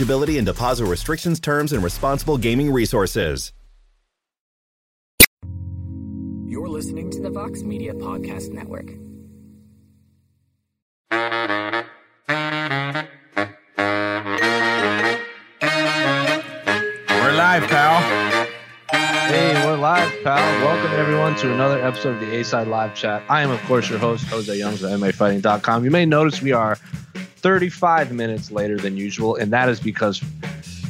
and deposit restrictions, terms, and responsible gaming resources. You're listening to the Vox Media Podcast Network. We're live, pal. Hey, we're live, pal. Welcome everyone to another episode of the A Side Live Chat. I am, of course, your host, Jose Youngs of MMAfighting.com. You may notice we are 35 minutes later than usual, and that is because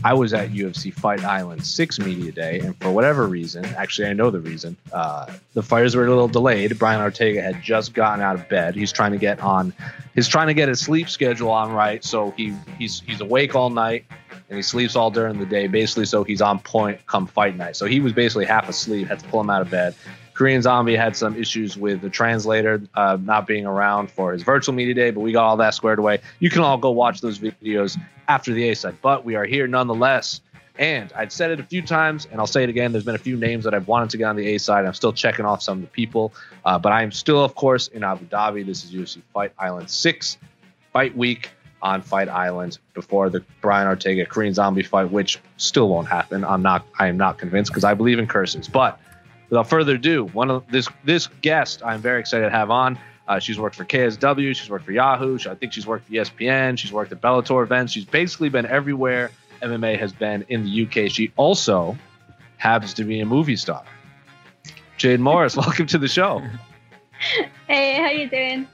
I was at UFC Fight Island 6 Media Day, and for whatever reason, actually, I know the reason, uh, the fighters were a little delayed. Brian Ortega had just gotten out of bed. He's trying to get on, he's trying to get his sleep schedule on right, so he he's he's awake all night and he sleeps all during the day, basically, so he's on point come fight night. So he was basically half asleep, had to pull him out of bed. Korean Zombie had some issues with the translator uh, not being around for his virtual media day, but we got all that squared away. You can all go watch those videos after the A side, but we are here nonetheless. And I'd said it a few times, and I'll say it again. There's been a few names that I've wanted to get on the A side. I'm still checking off some of the people, uh, but I am still, of course, in Abu Dhabi. This is UFC Fight Island 6 fight week on Fight Island before the Brian Ortega Korean Zombie fight, which still won't happen. I'm not. I am not convinced because I believe in curses. But without further ado, one of this this guest I'm very excited to have on. Uh, she's worked for KSW. She's worked for Yahoo. I think she's worked for ESPN. She's worked at Bellator events. She's basically been everywhere MMA has been in the UK. She also happens to be a movie star. Jade Morris, welcome to the show. Hey, how you doing?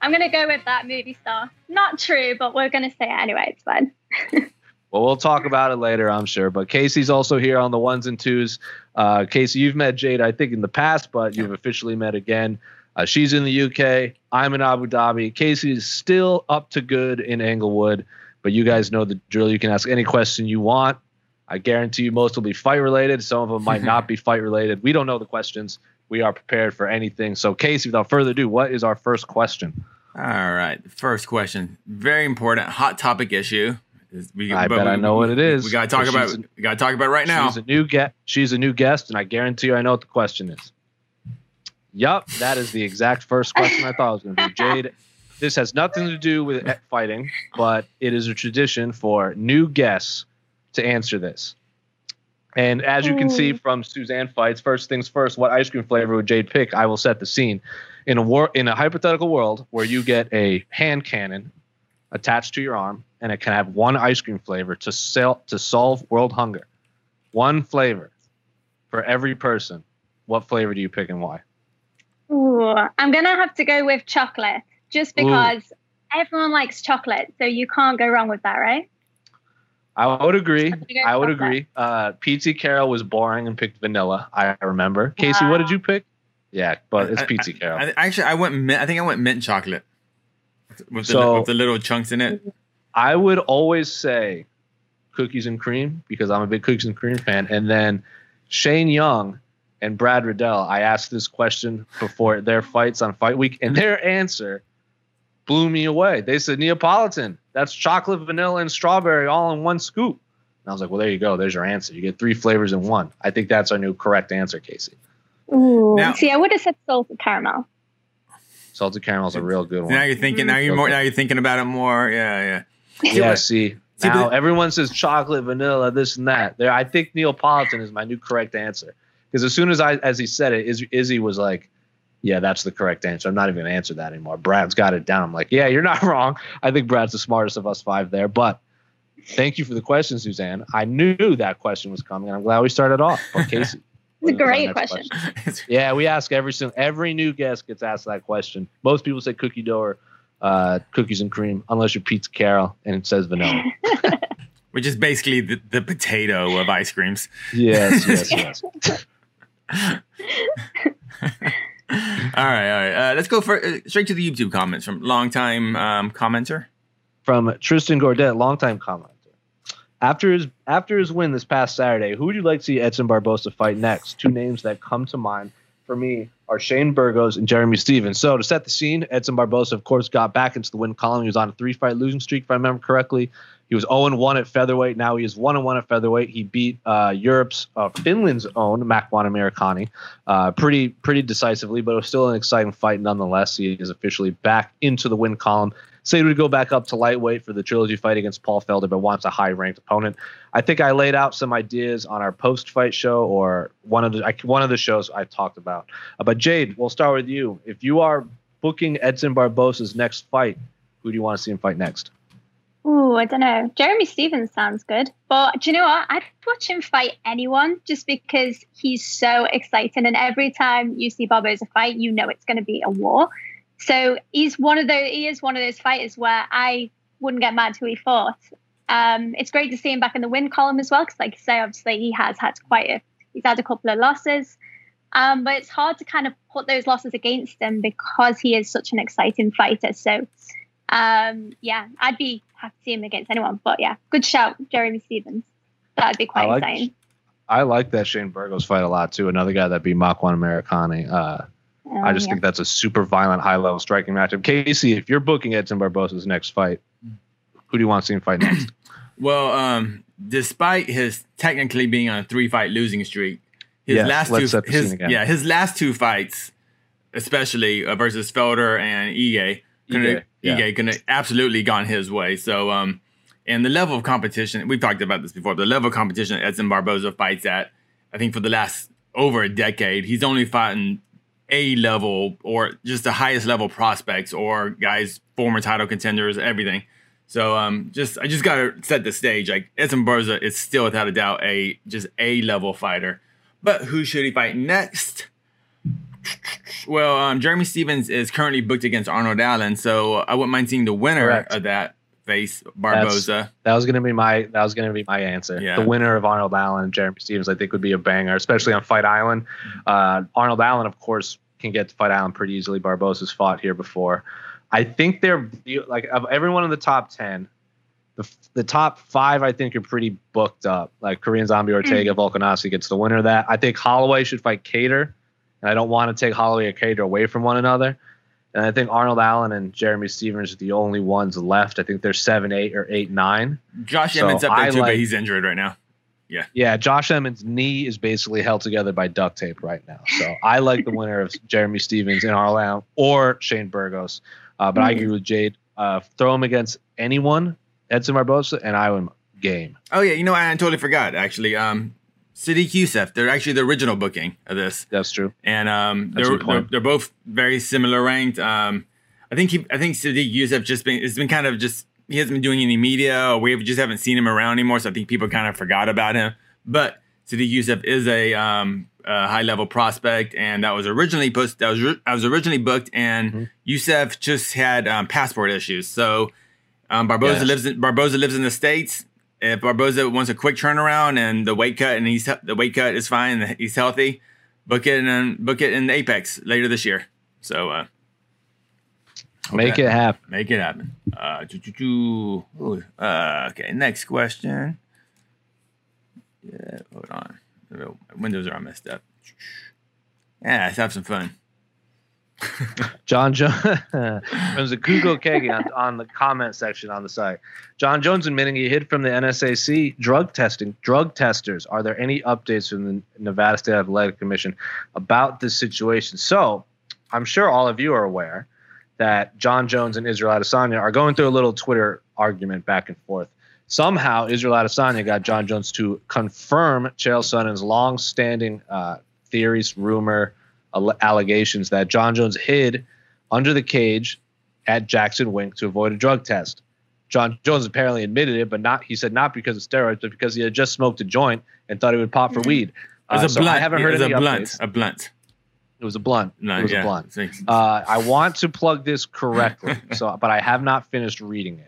I'm gonna go with that movie star. Not true, but we're gonna say it anyway. It's fine. Well, we'll talk about it later, I'm sure. But Casey's also here on the ones and twos. Uh, Casey, you've met Jade, I think, in the past, but you've officially met again. Uh, she's in the UK. I'm in Abu Dhabi. Casey is still up to good in Englewood, but you guys know the drill. You can ask any question you want. I guarantee you most will be fight related. Some of them might not be fight related. We don't know the questions. We are prepared for anything. So, Casey, without further ado, what is our first question? All right. First question. Very important. Hot topic issue. We, I bet we, I know what it is. We gotta talk about. A, we gotta talk about right now. She's a new guest. She's a new guest, and I guarantee you, I know what the question is. Yup, that is the exact first question I thought it was going to be. Jade, this has nothing to do with fighting, but it is a tradition for new guests to answer this. And as you can see from Suzanne fights, first things first, what ice cream flavor would Jade pick? I will set the scene. In a war, in a hypothetical world where you get a hand cannon attached to your arm, and it can have one ice cream flavor to sell to solve world hunger. One flavor for every person. What flavor do you pick and why? Ooh, I'm gonna have to go with chocolate, just because Ooh. everyone likes chocolate, so you can't go wrong with that, right? I would agree. I would agree. Uh, Pete Carroll was boring and picked vanilla. I remember. Casey, what did you pick? Yeah, but it's Pete Carroll. I, actually, I went. Mint, I think I went mint chocolate with the, so, with the little chunks in it. I would always say cookies and cream because I'm a big cookies and cream fan. And then Shane Young and Brad Riddell, I asked this question before their fights on Fight Week, and their answer blew me away. They said Neapolitan. That's chocolate, vanilla, and strawberry all in one scoop. And I was like, well, there you go. There's your answer. You get three flavors in one. I think that's our new correct answer, Casey. Ooh. Now, See, I would have said salted caramel. Salted caramel is a real good one. Now you're thinking. Now you're more. Now you're thinking about it more. Yeah, yeah. Yeah. see, see now the, everyone says chocolate, vanilla, this and that. There, I think Neapolitan is my new correct answer because as soon as I, as he said it, Iz, Izzy was like, "Yeah, that's the correct answer." I'm not even gonna answer that anymore. Brad's got it down. I'm like, "Yeah, you're not wrong." I think Brad's the smartest of us five there, but Thank you for the question, Suzanne. I knew that question was coming, and I'm glad we started off. Or Casey. It's a great question. question. yeah, we ask every single every new guest gets asked that question. Most people say cookie dough or uh, cookies and cream, unless you're Pizza Carol and it says vanilla. Which is basically the, the potato of ice creams. Yes, yes, yes. all right, all right. Uh, let's go for, uh, straight to the YouTube comments from longtime um, commenter. From Tristan Gordet, longtime commenter. After his after his win this past Saturday, who would you like to see Edson Barboza fight next? Two names that come to mind for me are Shane Burgos and Jeremy Stephens. So to set the scene, Edson Barboza, of course, got back into the win column. He was on a three fight losing streak, if I remember correctly. He was 0 1 at featherweight. Now he is 1 1 at featherweight. He beat uh, Europe's, uh, Finland's own Makwan Amirkhani uh, pretty pretty decisively, but it was still an exciting fight nonetheless. He is officially back into the win column. Said he would go back up to lightweight for the trilogy fight against Paul Felder, but wants a high ranked opponent. I think I laid out some ideas on our post fight show or one of the one of the shows I talked about. Uh, but Jade, we'll start with you. If you are booking Edson Barboza's next fight, who do you want to see him fight next? Oh, I don't know. Jeremy Stephens sounds good. But do you know what? I'd watch him fight anyone just because he's so exciting. And every time you see Barboza fight, you know it's going to be a war. So he's one of those. He is one of those fighters where I wouldn't get mad who he fought. Um, it's great to see him back in the win column as well, because like you say, obviously he has had quite a. He's had a couple of losses, um, but it's hard to kind of put those losses against him because he is such an exciting fighter. So, um, yeah, I'd be happy to see him against anyone. But yeah, good shout, Jeremy Stephens. That'd be quite like, exciting. I like that Shane Burgos fight a lot too. Another guy that beat Makwan Amirkhani. Uh, um, I just yeah. think that's a super violent, high level striking matchup. Casey, if you're booking Edson Barboza's next fight, who do you want to see him fight next? well, um, despite his technically being on a three fight losing streak, his yes, last two his, yeah his last two fights, especially uh, versus Felder and Ige, gonna, yeah. Ige gonna absolutely gone his way. So um, and the level of competition we've talked about this before. The level of competition Edson Barboza fights at, I think for the last over a decade, he's only fighting a level or just the highest level prospects or guys former title contenders, everything. So um, just I just gotta set the stage. Like Edson Barboza is still without a doubt a just a level fighter. But who should he fight next? Well, um, Jeremy Stephens is currently booked against Arnold Allen, so I wouldn't mind seeing the winner Correct. of that face Barboza. That's, that was gonna be my that was gonna be my answer. Yeah. The winner of Arnold Allen and Jeremy Stephens, I think, would be a banger, especially on Fight Island. Uh, Arnold Allen, of course, can get to Fight Island pretty easily. Barboza's fought here before. I think they're like of everyone in the top ten, the, the top five I think are pretty booked up. Like Korean Zombie Ortega, mm-hmm. Volkanovski gets the winner of that. I think Holloway should fight Kattar, and I don't want to take Holloway or Kattar away from one another. And I think Arnold Allen and Jeremy Stephens are the only ones left. I think they're seven, eight, or eight, nine. Josh so Emmett up there too, like, but he's injured right now. Yeah. Yeah. Josh Emmett's knee is basically held together by duct tape right now. So I like the winner of Jeremy Stephens in Arnold or Shane Burgos. Uh, but mm-hmm. I agree with Jade. Uh, throw him against anyone, Edson Barboza, and I am game. Oh yeah, you know I totally forgot actually. Um, Sodiq Yusuff, they're actually the original booking of this. That's true. And um, they're, they're, they're both very similar ranked. Um, I think he, I think Sodiq Yusuff just been it's been kind of just he hasn't been doing any media or we just haven't seen him around anymore. So I think people kind of forgot about him. But Sodiq Yusuff is a, um, a high level prospect, and that was originally post that was I was originally booked, and mm-hmm. Yusuff just had um, passport issues. So um, Barboza yes. lives in Barboza lives in the states if Barboza wants a quick turnaround and the weight cut and he's the weight cut is fine, and he's healthy, book it and book it in Apex later this year. So uh, make it happen. Make it happen. Uh, Ooh, uh, okay, next question. Yeah, hold on. Windows are all messed up. Yeah, let's have some fun. Jon Jones from Google Kegi on, on the comment section on the site. Jon Jones admitting he hid from the NSAC drug testing. Drug testers. Are there any updates from the Nevada State Athletic Commission about this situation? So, I'm sure all of you are aware that Jon Jones and Israel Adesanya are going through a little Twitter argument back and forth. Somehow, Israel Adesanya got Jon Jones to confirm Chael Sonnen's long-standing uh, theories, rumor allegations that Jon Jones hid under the cage at Jackson Wink to avoid a drug test. Jon Jones apparently admitted it, but not he said not because of steroids, but because he had just smoked a joint and thought he would pop for mm-hmm. weed. Uh, it was a so blunt. I haven't heard it was a blunt. Updates. A blunt. It was a blunt. No, it was yeah. a blunt. Uh, I want to plug this correctly, so but I have not finished reading it.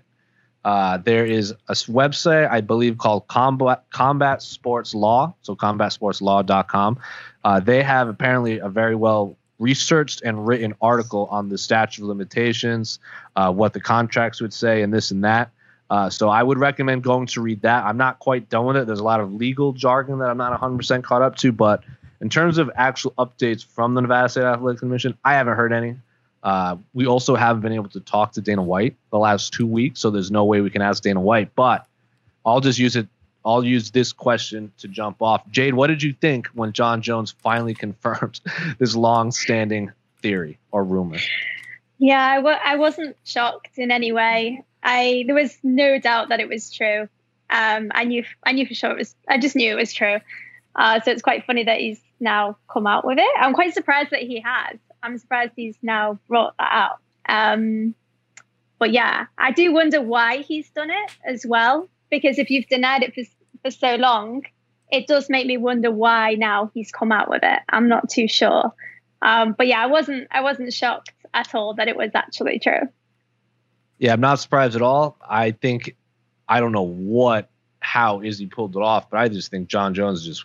Uh, there is a website I believe called Combat Combat Sports Law, so combatsportslaw.com. Uh, they have apparently a very well researched and written article on the statute of limitations, uh, what the contracts would say, and this and that. Uh, so I would recommend going to read that. I'm not quite done with it. There's a lot of legal jargon that I'm not 100% caught up to, but in terms of actual updates from the Nevada State Athletic Commission, I haven't heard any. Uh, we also haven't been able to talk to Dana White the last two weeks, so there's no way we can ask Dana White. But I'll just use it. I'll use this question to jump off. Jade, what did you think when Jon Jones finally confirmed this long-standing theory or rumor? Yeah, I w- I wasn't shocked in any way. I there was no doubt that it was true. Um, I knew I knew for sure it was. I just knew it was true. Uh, so it's quite funny that he's now come out with it. I'm quite surprised that he has. I'm surprised he's now brought that out. Um, but yeah, I do wonder why he's done it as well. Because if you've denied it for, for so long, it does make me wonder why now he's come out with it. I'm not too sure. Um, but yeah, I wasn't I wasn't shocked at all that it was actually true. Yeah, I'm not surprised at all. I think I don't know what how Izzy pulled it off, but I just think Jon Jones just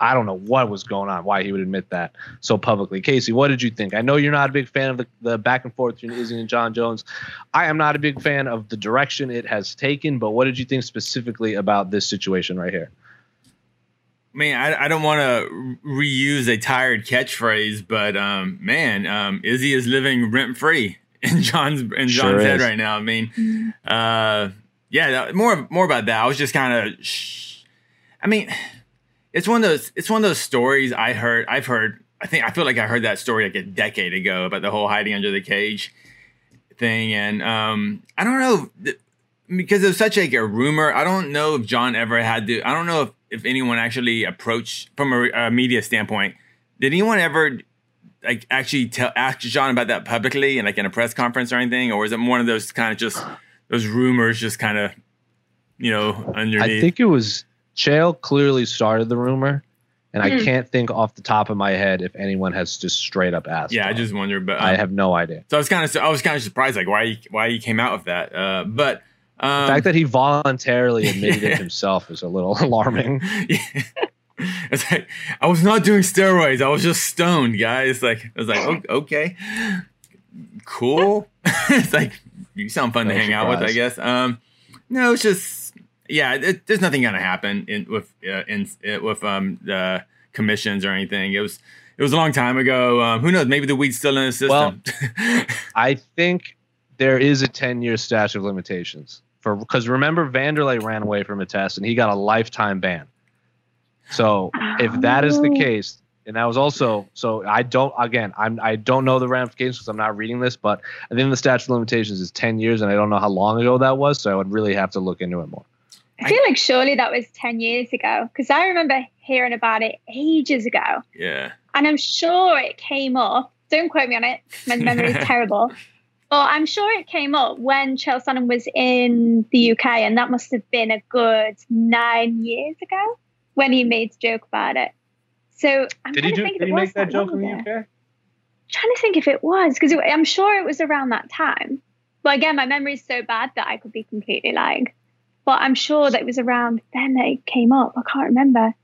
I don't know what was going on, why he would admit that so publicly. Casey, what did you think? I know you're not a big fan of the, the back and forth between Izzy and Jon Jones. I am not a big fan of the direction it has taken, but what did you think specifically about this situation right here? Man, I, I don't want to reuse a tired catchphrase, but um, man, um, Izzy is living rent free in Jon's in Jon's sure head right now. I mean, uh, yeah, more more about that. I was just kind of, sh- I mean it's one of those it's one of those stories I heard I've heard I think I feel like I heard that story like a decade ago about the whole hiding under the cage thing and um I don't know because it was such like a rumor I don't know if Jon ever had to I don't know if, if anyone actually approached from a, a media standpoint did anyone ever like actually tell ask Jon about that publicly and like in a press conference or anything or is it one of those kind of just those rumors just kind of you know underneath? I think it was Chael clearly started the rumor, and mm. I hmm. can't think off the top of my head if anyone has just straight up asked. Yeah, I just wonder, but um, I have no idea. So I was kind of I was kind of surprised, like why he, why he came out with that. Uh, but um, the fact that he voluntarily admitted it himself is a little alarming. yeah. It's like I was not doing steroids. I was just stoned, guys. Like I was like, okay, cool. it's like you sound fun no to hang surprise. out with, I guess. Um, no, it's just yeah, it, there's nothing gonna happen in with uh, in uh, with um the commissions or anything. It was it was a long time ago. Um, who knows? Maybe the weed's still in the system. Well, I think there is a 10 year statute of limitations for because remember Vanderlei ran away from a test and he got a lifetime ban. So if that is the oh. case, and that was also so I don't again I'm I don't know the ramifications because I'm not reading this, but I think the statute of limitations is 10 years and I don't know how long ago that was, so I would really have to look into it more. I feel like surely that was 10 years ago because I remember hearing about it ages ago. Yeah. And I'm sure it came up. Don't quote me on it. My memory is terrible. But I'm sure it came up when Chael Sonnen was in the UK, and that must have been a good nine years ago when he made a joke about it. So I'm did he do? Did he make that, that joke in the UK? I'm trying to think if it was because I'm sure it was around that time. But again, my memory is so bad that I could be completely lying. But I'm sure that it was around then that it came up. I can't remember.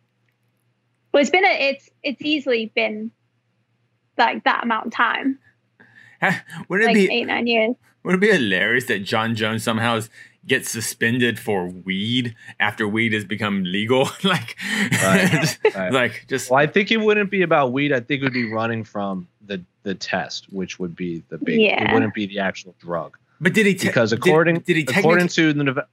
But it's been a, it's it's easily been like that amount of time. Would it like be eight nine years? Would it be hilarious that Jon Jones somehow gets suspended for weed after weed has become legal? like, right, right. like just. Well, I think it wouldn't be about weed. I think it would be running from the the test, which would be the big. Yeah. It wouldn't be the actual drug. But did he? Te- because according did, did he according to the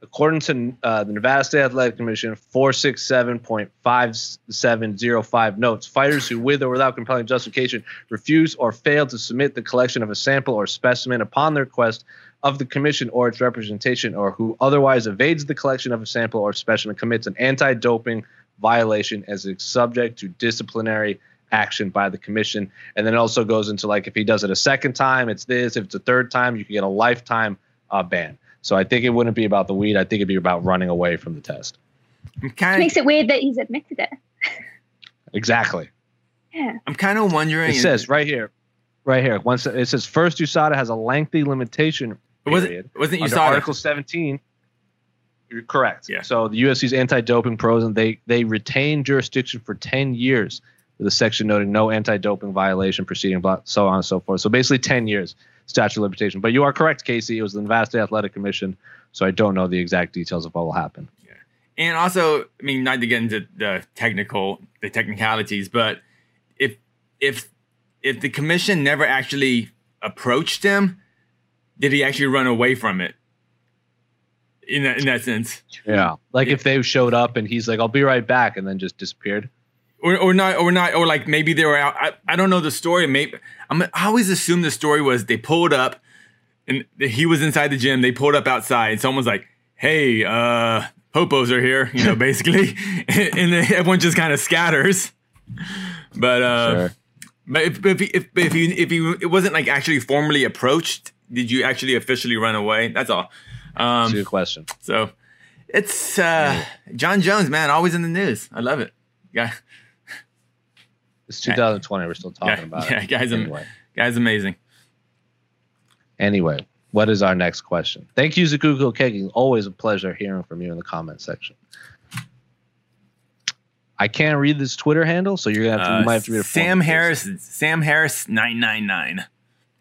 According to uh, the Nevada State Athletic Commission, 467.5705 notes, fighters who, with or without compelling justification, refuse or fail to submit the collection of a sample or specimen upon the request of the commission or its representation, or who otherwise evades the collection of a sample or specimen, commits an anti doping violation as is subject to disciplinary action by the commission. And then it also goes into like if he does it a second time, it's this. If it's a third time, you can get a lifetime uh, ban. So I think it wouldn't be about the weed. I think it'd be about running away from the test. Kinda, it makes it weird that he's admitted it. exactly. Yeah. I'm kind of wondering. It says right here, right here. Once it says first USADA has a lengthy limitation period. Was it, wasn't USADA? Article 17. You're correct. Yeah. So the UFC's anti-doping pros and they they retain jurisdiction for 10 years with a section noting no anti-doping violation proceeding, blah, so on and so forth. So basically 10 years statute of limitation. But you are correct, Casey. It was the Nevada Athletic Commission, so I don't know the exact details of what will happen. Yeah. And also, I mean, not to get into the technical, the technicalities, but if if if the commission never actually approached him, did he actually run away from it? In that in that sense, yeah. Like yeah. if they showed up and he's like, "I'll be right back," and then just disappeared or, or not or not or like maybe they were out I, I don't know the story maybe I'm, i always assume the story was they pulled up and he was inside the gym they pulled up outside and someone was like hey uh popos are here you know basically. And then everyone just kind of scatters. But uh sure. but if if if, if you if you it wasn't like actually formally approached did you actually officially run away? That's all. Um that's a good question. so it's uh jon jones man always in the news. I love it. Yeah it's 2020. We're still talking yeah, about yeah, it. Yeah, guys, anyway. guy's amazing. Anyway, what is our next question? Thank you, Zakuko Kegging. Always a pleasure hearing from you in the comment section. I can't read this Twitter handle, so you're gonna have to. Uh, you might have to read it. Sam Harris. Sam Harris nine nine nine.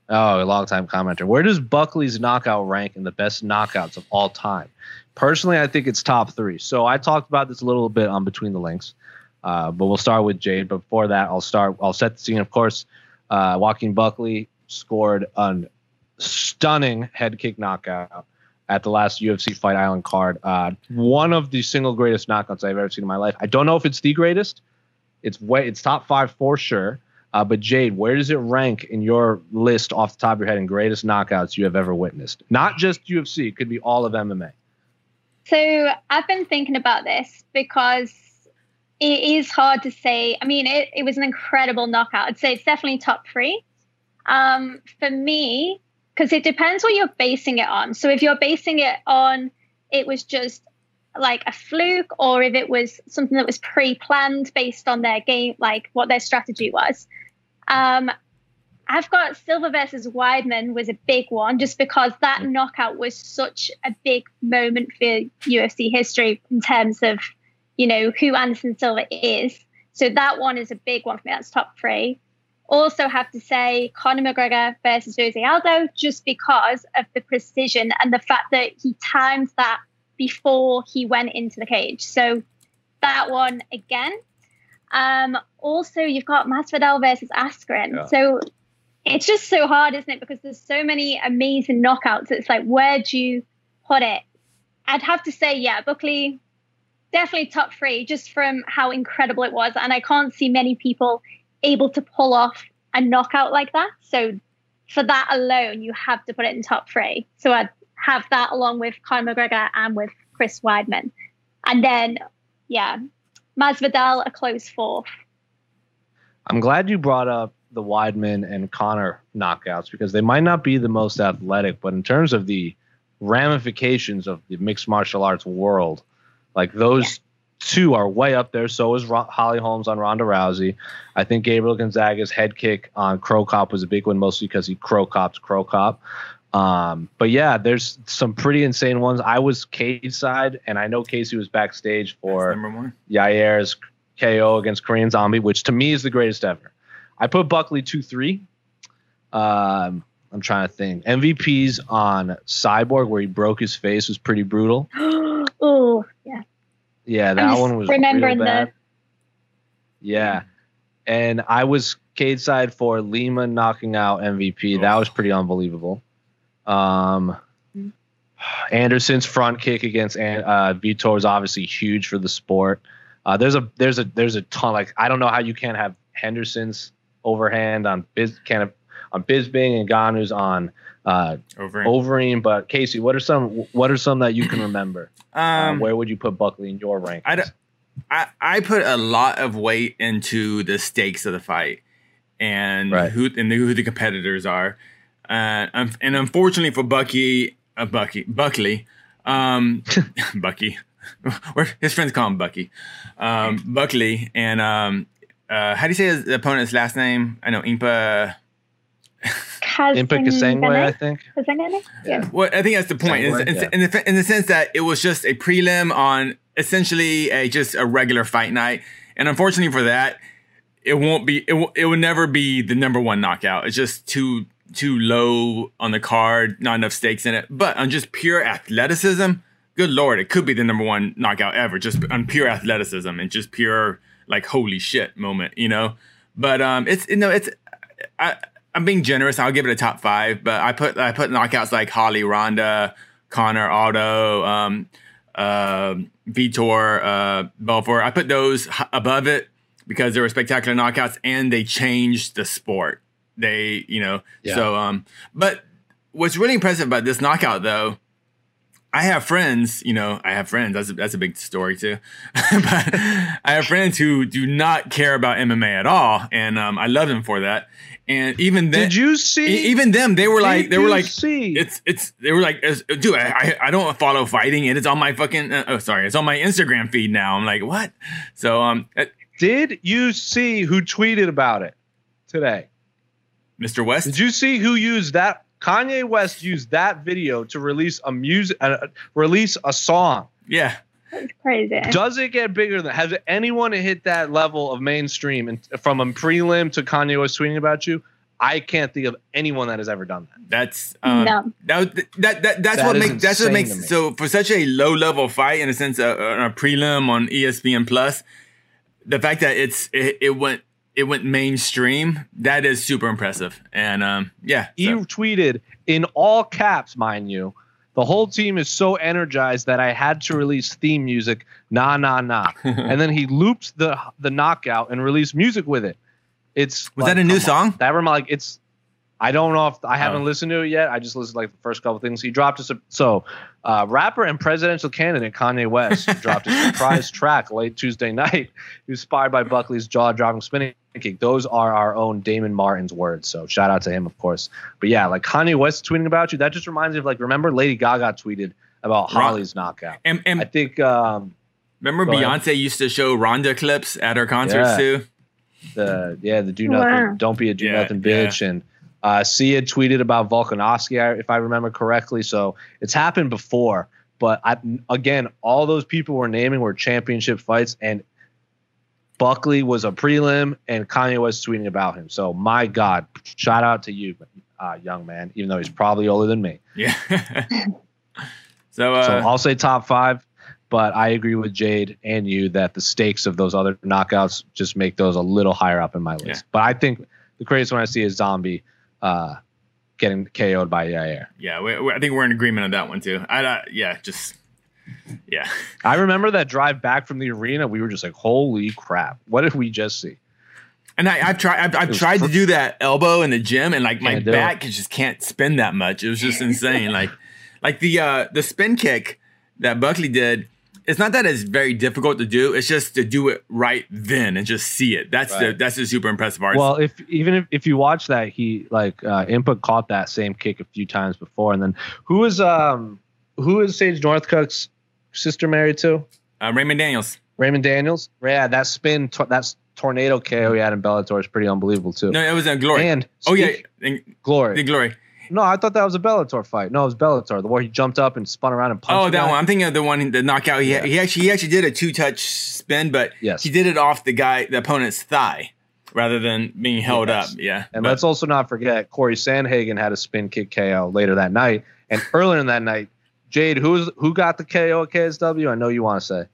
Oh, a long time commenter. Where does Buckley's knockout rank in the best knockouts of all time? Personally, I think it's top three. So I talked about this a little bit on Between the Links. Uh, but we'll start with Jade. But before that, I'll start. I'll set the scene. Of course, uh, Joaquin Buckley scored a stunning head kick knockout at the last UFC Fight Island card. Uh, one of the single greatest knockouts I've ever seen in my life. I don't know if it's the greatest. It's way. It's top five for sure. Uh, but Jade, where does it rank in your list off the top of your head in greatest knockouts you have ever witnessed? Not just UFC. It could be all of MMA. So I've been thinking about this because it is hard to say. I mean, it, it was an incredible knockout. I'd say it's definitely top three. Um, for me, because it depends what you're basing it on. So if you're basing it on it was just like a fluke, or if it was something that was pre-planned based on their game, like what their strategy was. Um, I've got Silva versus Weidman was a big one just because that knockout was such a big moment for UFC history in terms of you know, who Anderson Silva is. So that one is a big one for me. That's top three. Also have to say Conor McGregor versus Jose Aldo, just because of the precision and the fact that he timed that before he went into the cage. So that one again. Um, also, you've got Masvidal versus Askren. Yeah. So it's just so hard, isn't it? Because there's so many amazing knockouts. It's like, where do you put it? I'd have to say, yeah, Buckley definitely top three just from how incredible it was. And I can't see many people able to pull off a knockout like that. So for that alone, you have to put it in top three. So I'd have that along with Conor McGregor and with Chris Weidman. And then, yeah, Masvidal a close fourth. I'm glad you brought up the Weidman and Conor knockouts because they might not be the most athletic, but in terms of the ramifications of the mixed martial arts world, like those yeah. two are way up there. So is Holly Holm's on Ronda Rousey. I think Gabriel Gonzaga's head kick on Cro Cop was a big one, mostly because he Cro Cop's Cro Cop. Um, but yeah, there's some pretty insane ones. I was cage side, and I know Casey was backstage for Yair's KO against Korean Zombie, which to me is the greatest ever. I put Buckley two three. Um, I'm trying to think. MVPs on Cyborg, where he broke his face, was pretty brutal. oh, yeah. Yeah, that one was remembering real bad. The- yeah, and I was cage side for Lima knocking out MVP. Oh. That was pretty unbelievable. Um, Anderson's front kick against uh, Vitor is obviously huge for the sport. Uh, there's a there's a there's a ton. Like I don't know how you can't have Henderson's overhand on Biz can on Bisping and Ngannou's on uh, Overeem. Overeem. But Casey, what are some what are some that you can remember? Uh, um, uh, where would you put Buckley in your rank? I, I I put a lot of weight into the stakes of the fight and right. who and who the competitors are. Uh, and unfortunately for Bucky, uh, Bucky Buckley, um, Bucky. his friends call him Bucky, um, Buckley, and um, uh, how do you say his opponent's last name? I know Impa. Impa Kasanganay, I think. Yeah. Well, I think that's the point. in, yeah. in, the, in the sense that it was just a prelim on essentially a just a regular fight night, and unfortunately for that, it won't be. It will, it will never be the number one knockout. It's just too too low on the card, not enough stakes in it. But on just pure athleticism, good lord, it could be the number one knockout ever. Just on pure athleticism and just pure like holy shit moment, you know. But um, it's you know it's I I'm being generous. I'll give it a top five, but I put I put knockouts like Holly, Ronda, Conor, Aldo, um, uh, Vitor, uh, Belfort. I put those above it because they were spectacular knockouts and they changed the sport. They, you know, yeah. so um, but what's really impressive about this knockout though I have friends, you know, I have friends. That's a, that's a big story too. but I have friends who do not care about MMA at all, and um, I love them for that. And even then, did you see? Even them, they were like, they were like, see? it's it's. They were like, dude, I I don't follow fighting, and it's on my fucking. Uh, oh, sorry, it's on my Instagram feed now. I'm like, what? So um, uh, did you see who tweeted about it today? Mr. West. Did you see who used that Kanye West used that video to release a music, uh, release a song. Yeah, that's crazy. Does it get bigger than? Has anyone hit that level of mainstream and from a prelim to Kanye was tweeting about you? I can't think of anyone that has ever done that. That's um, no. that, that, that, that that's that what makes that's what makes so for such a low level fight in a sense uh, a prelim on ESPN Plus, the fact that it's it, it went it went mainstream. That is super impressive. And um, yeah, he so. tweeted in all caps, mind you. The whole team is so energized that I had to release theme music, nah nah nah, and then he loops the the knockout and released music with it. It's was like, that a new song? On. That remind like it's I don't know if I haven't oh. listened to it yet. I just listened to like the first couple things. He dropped a so uh, rapper and presidential candidate Kanye West dropped a surprise track late Tuesday night, inspired by Buckley's jaw-dropping spinning kick. Those are our own Damon Martin's words. So shout out to him, of course. But yeah, like Kanye West tweeting about you. That just reminds me of like remember Lady Gaga tweeted about Holly's knockout. And, and I think um, remember Beyonce ahead. used to show Ronda clips at her concerts yeah. too. The yeah, the do nothing, wow. don't be a do yeah, nothing bitch, yeah. and uh, Sia tweeted about Volkanovski, if I remember correctly. So it's happened before. But I, again, all those people were naming were championship fights, and Buckley was a prelim, and Kanye was tweeting about him. So my God, shout out to you, uh, young man, even though he's probably older than me. Yeah. so, uh, so I'll say top five, but I agree with Jade and you that the stakes of those other knockouts just make those a little higher up in my list. Yeah. But I think the craziest one I see is Zombie uh, getting KO'd by Yair. Yeah, we, we, I think we're in agreement on that one too. I uh, yeah, just yeah. I remember that drive back from the arena. We were just like, "Holy crap! What did we just see?" And I, have tried. I've, I've tried to do that elbow in the gym, and like my back just can't spin that much. It was just insane. like, like the uh the spin kick that Buckley did it's not that it's very difficult to do. It's just to do it right then and just see it. That's right. the that's the super impressive art. Well, if even if, if you watch that, he like uh, input caught that same kick a few times before, and then who is um who is Sage Northcutt's sister married to? Uh, Raymond Daniels. Raymond Daniels. Yeah, that spin to- that's tornado KO he had in Bellator is pretty unbelievable too. No, it was in glory. And oh yeah, in, glory. The glory. No, I thought that was a Bellator fight. No, it was Bellator, the where he jumped up and spun around and punched. Oh, that one. I'm thinking of the one, the knockout. He, yeah. he actually he actually did a two touch spin, but yes. he did it off the guy, the opponent's thigh, rather than being held yes. up. Yeah. And but, let's also not forget Corey Sandhagen had a spin kick KO later that night, and earlier in that night, Jade, who's who got the KO at KSW? I know you want to say.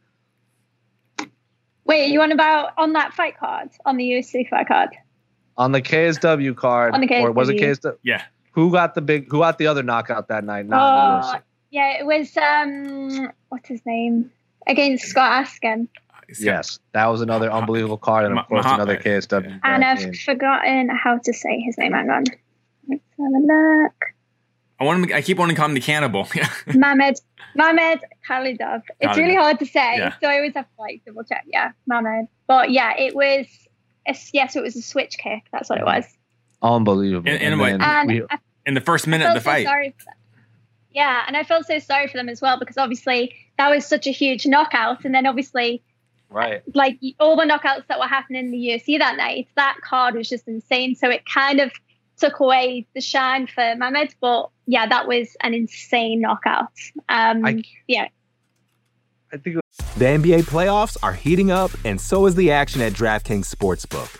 Wait, you want about on that fight card on the UFC fight card? On the KSW card, on the KSW. or was it KSW? Yeah. Who got the big? Who got the other knockout that night? Not oh, yeah, it was um, what's his name against Scott Askham. Yes, that was another unbelievable card, and of course another KSW. And I've game. forgotten how to say his name. Hang on, let's have a look. I want to. I keep wanting to call him the cannibal. Mamed Mamed Khalidov. It's really hard to say, yeah. so I always have to like double check. Yeah, Mamed. But yeah, it was. A, yeah, so it was a switch kick. That's what it was. Unbelievable. And, and, and, and we, in the first minute of the fight. Sorry Yeah, and I felt so sorry for them as well because obviously that was such a huge knockout, and then obviously, right, like all the knockouts that were happening in the UFC that night, that card was just insane. So it kind of took away the shine for Mamed, but yeah, that was an insane knockout. Um, I, yeah. I think the NBA playoffs are heating up, and so is the action at DraftKings Sportsbook,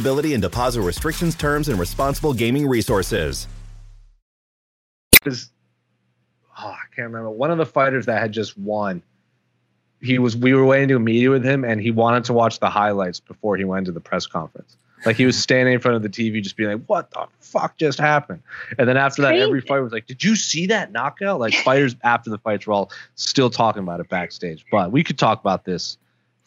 eligibility and deposit restrictions, terms, and responsible gaming resources. Because oh, I can't remember one of the fighters that had just won. He was we were waiting to meet with him, and he wanted to watch the highlights before he went to the press conference. Like he was hmm. standing in front of the TV, just being like, "What the fuck just happened?" And then after that, every fight was like, "Did you see that knockout?" Like fighters after the fights were all still talking about it backstage. But we could talk about this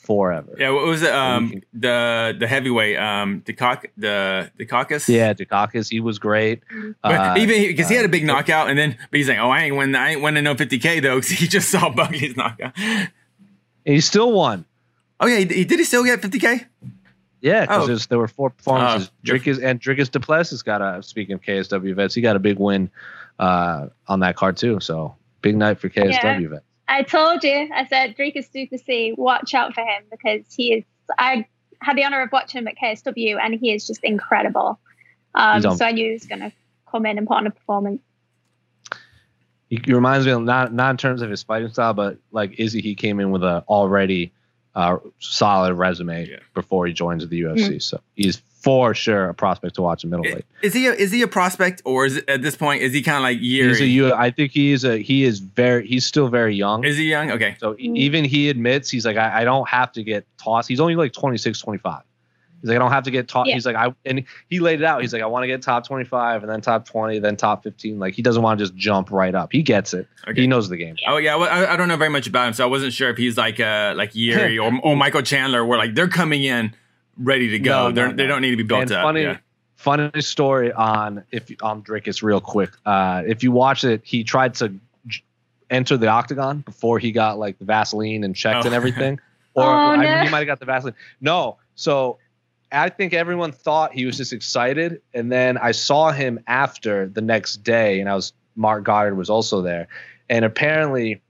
forever. Yeah, what was it? Um, the the heavyweight, um, the cock, the the caucus. Yeah, Daukaus, he was great. But uh, even because he had a big uh, knockout, and then but he's like, oh, I ain't win, I ain't winning no 50k though, because he just saw Buckley's knockout. he still won. Oh yeah, he, he did. He still get 50k. Yeah, because oh. there were four performances. Oh, Dricus and Dricus Du Plessis got a. Speaking of KSW vets, he got a big win uh, on that card too. So big night for KSW yeah. vets. I told you, I said Dricus Du Plessis, watch out for him because he is. I had the honor of watching him at KSW, and he is just incredible. Um, so I knew he was going to come in and put on a performance. He, he, reminds me of not not in terms of his fighting style, but like Izzy, he came in with a already uh, solid resume yeah. before he joins the UFC. Mm-hmm. So he's for sure a prospect to watch in middleweight. Is he a, is he a prospect or is it, at this point is he kind of like year? He's a, I think he is a he is very he's still very young. Is he young? Okay. So even he admits he's like I, I don't have to get tossed. He's only like 26, 25. He's like I don't have to get taught. Yeah. He's like I and he laid it out. He's like I want to get top 25 and then top 20, then top 15. Like he doesn't want to just jump right up. He gets it. Okay. He knows the game. Oh yeah, well, I, I, don't know very much about him, so I wasn't sure if he's like uh like Yuri or, or Michael Chandler, where like they're coming in ready to go. No, They're, no, They don't need to be built and up. Funny, yeah. funny story on if on Dricus real quick. Uh, if you watch it, he tried to enter the octagon before he got like the Vaseline and checked oh. and everything. Or oh, no. I he might have got the Vaseline. No, so I think everyone thought he was just excited, and then I saw him after the next day, and I was Marc Goddard was also there, and apparently,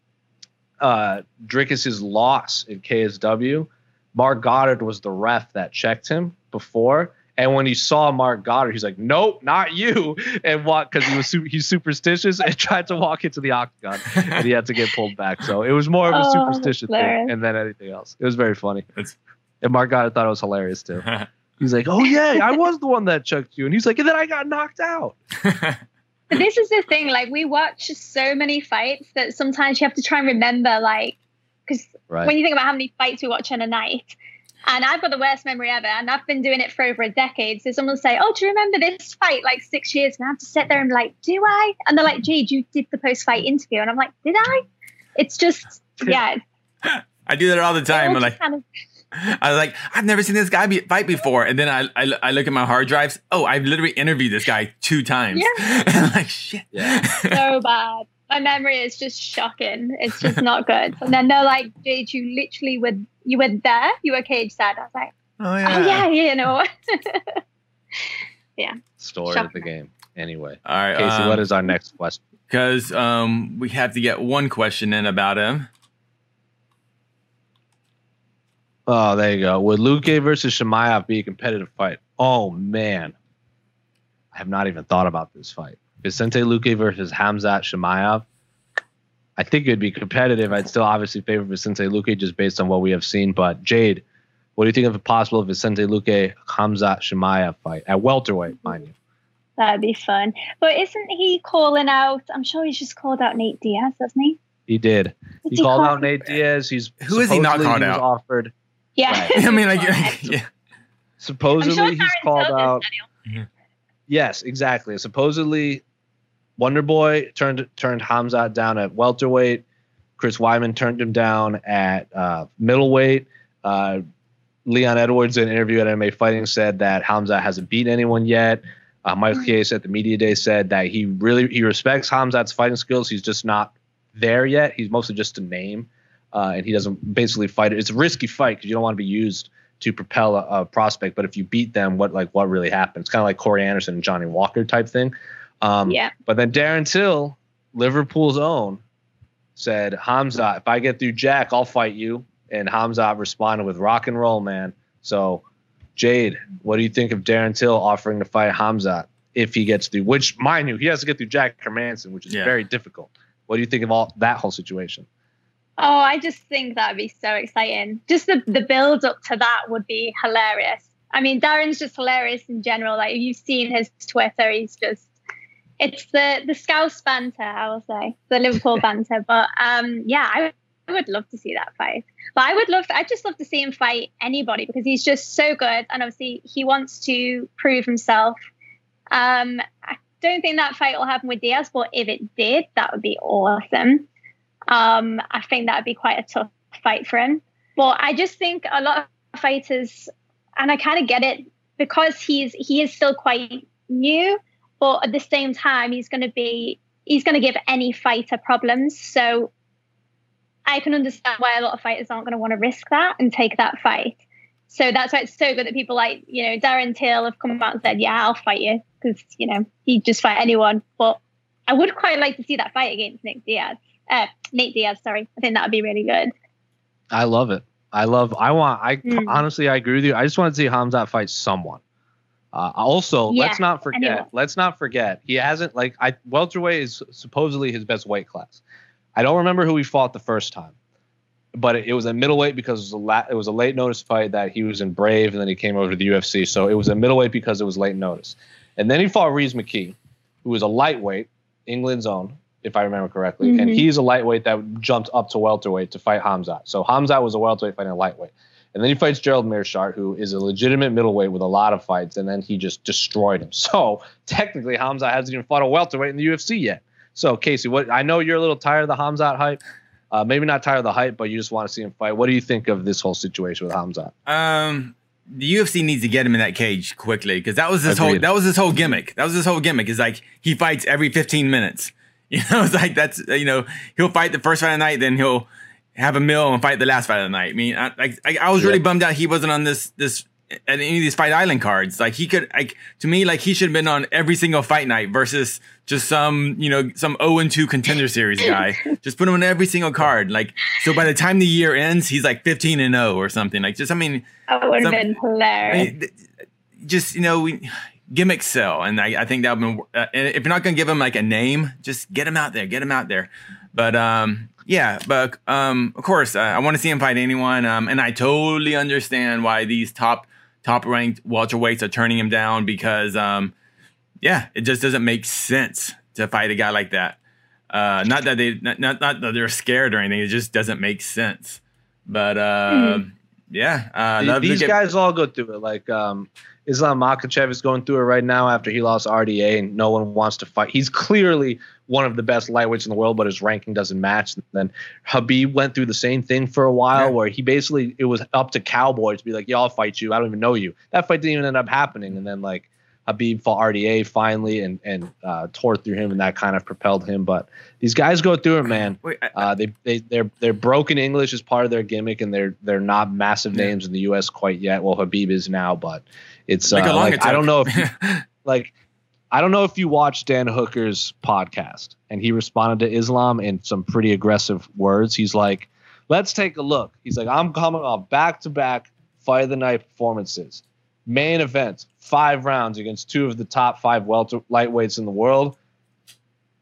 uh, Dricus's loss in KSW Marc Goddard was the ref that checked him before. And when he saw Marc Goddard, he's like, "Nope, not you!" And what? Because he was su- he's superstitious and tried to walk into the octagon, and he had to get pulled back. So it was more of a oh, superstition thing, and then anything else. It was very funny. It's- and Marc Goddard thought it was hilarious too. He's like, "Oh yeah, I was the one that checked you," and he's like, "And then I got knocked out." But this is the thing. Like we watch so many fights that sometimes you have to try and remember, like because right. when you think about how many fights we watch in a night, and I've got the worst memory ever, and I've been doing it for over a decade. So someone will say, "Oh, do you remember this fight like six years?" And I have to sit there and be like, "Do I?" And they're like, "Gee, you did the post-fight interview," and I'm like, "Did I?" It's just, yeah. I do that all the time. I'm like, kind of- I was like, I've never seen this guy be, fight before, and then I, I, I look at my hard drives. Oh, I've literally interviewed this guy two times. Yeah. and I'm like, shit. Yeah. so bad my memory is just shocking. It's just not good. And then they're like, Jade, you literally were you were there, you were cage side. I was like, Oh yeah, oh, yeah, you know. yeah. Story shocking. of the game. Anyway. All right. Casey, um, what is our next question? Because um we have to get one question in about him. Oh, there you go. Would Luque versus Chimaev be a competitive fight? Oh man. I have not even thought about this fight. Vicente Luque versus Hamzat Chimaev. I think it'd be competitive. I'd still obviously favor Vicente Luque just based on what we have seen. But Jade, what do you think of a possible Vicente Luque Hamzat Chimaev fight at welterweight, mind you? That'd be fun. But isn't he calling out? I'm sure he's just called out Nate Diaz, hasn't he? He did. He, he called out Nate Diaz. He's who is he not called out? Offered. Yeah, right. I mean, like, yeah. Supposedly sure he's called out. Mm-hmm. Yes, exactly. Supposedly, Wonder Boy turned turned Hamzat down at welterweight. Chris Weidman turned him down at uh, middleweight. Uh, Leon Edwards, in an interview at MMA Fighting, said that Hamzat hasn't beaten anyone yet. Uh, Michael mm-hmm. Chiesa at the media day said that he really he respects Hamzat's fighting skills. He's just not there yet. He's mostly just a name, uh, and he doesn't basically fight it. It's a risky fight because you don't want to be used to propel a, a, prospect. But if you beat them, what like what really happens? It's kind of like Corey Anderson and Johnny Walker type thing. Um, yeah. But then Darren Till, Liverpool's own, said Hamzat, if I get through Jack, I'll fight you. And Hamzat responded with rock and roll, man. So Jade, what do you think of Darren Till offering to fight Hamzat if he gets through? Which, mind you, he has to get through Jack Hermansson, which is yeah. very difficult. What do you think of all that whole situation? Oh, I just think that'd be so exciting. Just the the build up to that would be hilarious. I mean, Darren's just hilarious in general. Like if you've seen his Twitter, he's just it's the the Scouse banter, I will say, the Liverpool banter. But um, yeah, I, I would love to see that fight. But I would love, I just love to see him fight anybody because he's just so good, and obviously he wants to prove himself. Um, I don't think that fight will happen with Diaz, but if it did, that would be awesome. Um, I think that would be quite a tough fight for him. But I just think a lot of fighters, and I kind of get it because he's he is still quite new, but at the same time he's going to be he's going to give any fighter problems. So I can understand why a lot of fighters aren't going to want to risk that and take that fight. So that's why it's so good that people like, you know, Darren Till have come out and said, yeah, I'll fight you because, you know, he'd just fight anyone. But I would quite like to see that fight against Nick Diaz. Uh, Nate Diaz, sorry. I think that would be really good. I love it. I love, I want, I mm. honestly, I agree with you. I just want to see Hamzat fight someone. Uh, also, yeah, let's not forget, anyone. let's not forget, he hasn't, like, I welterweight is supposedly his best weight class. I don't remember who he fought the first time, but it, it was a middleweight because it was a, la- it was a late notice fight that he was in Brave and then he came over to the UFC. So it was a middleweight because it was late notice. And then he fought Rhys McKee, who was a lightweight, England's own, if I remember correctly. Mm-hmm. And he's a lightweight that jumped up to welterweight to fight Hamzat. So Hamzat was a welterweight fighting a lightweight. And then he fights Gerald Meerschaert, who is a legitimate middleweight with a lot of fights, and then he just destroyed him. So technically, Hamza hasn't even fought a welterweight in the UFC yet. So Casey, what I know you're a little tired of the Hamzat hype. Uh, maybe not tired of the hype, but you just want to see him fight. What do you think of this whole situation with Hamzat? Um, the UFC needs to get him in that cage quickly because that was his Agreed. whole that was his whole gimmick. That was his whole gimmick. Is like he fights every 15 minutes. You know, it's like that's you know he'll fight the first fight of the night, then he'll have a meal and fight the last fight of the night. I mean, I, I, I was really bummed out he wasn't on this this at any of these Fight Island cards. Like he could, like to me, like he should have been on every single fight night versus just some, you know, some 0 and 2 contender series guy. just put him on every single card. Like so, by the time the year ends, he's like 15 and 0 or something. Like just, I mean, that would have been hilarious. I mean, just you know, we gimmick sell, and I, I think that would been. Uh, if you're not gonna give him like a name, just get him out there, get him out there. But um, yeah, but um, of course, uh, I want to see him fight anyone. Um, and I totally understand why these top top ranked welterweights are turning him down because, um, yeah, it just doesn't make sense to fight a guy like that. Uh, not that they, not, not, not, that they're scared or anything. It just doesn't make sense. But uh, mm-hmm. yeah, uh, these get- guys all go through it. Like um, Islam Makhachev is going through it right now after he lost RDA, and no one wants to fight. He's clearly one of the best lightweights in the world, but his ranking doesn't match. And then Khabib went through the same thing for a while, yeah. where he basically it was up to Cowboy to be like, "Yeah, I'll fight you. I don't even know you." That fight didn't even end up happening, and then like Khabib fought RDA finally and and uh, tore through him, and that kind of propelled him. But these guys go through it, man. Wait, I, uh, they they they're they're broken English is part of their gimmick, and they're they're not massive yeah. names in the U.S. quite yet. Well, Khabib is now, but it's uh, like I don't know if like I don't know if you watched Dan Hooker's podcast and he responded to Islam in some pretty aggressive words. He's like, let's take a look. He's like, I'm coming off back to back fight of the night performances, main events, five rounds against two of the top five welter lightweights in the world.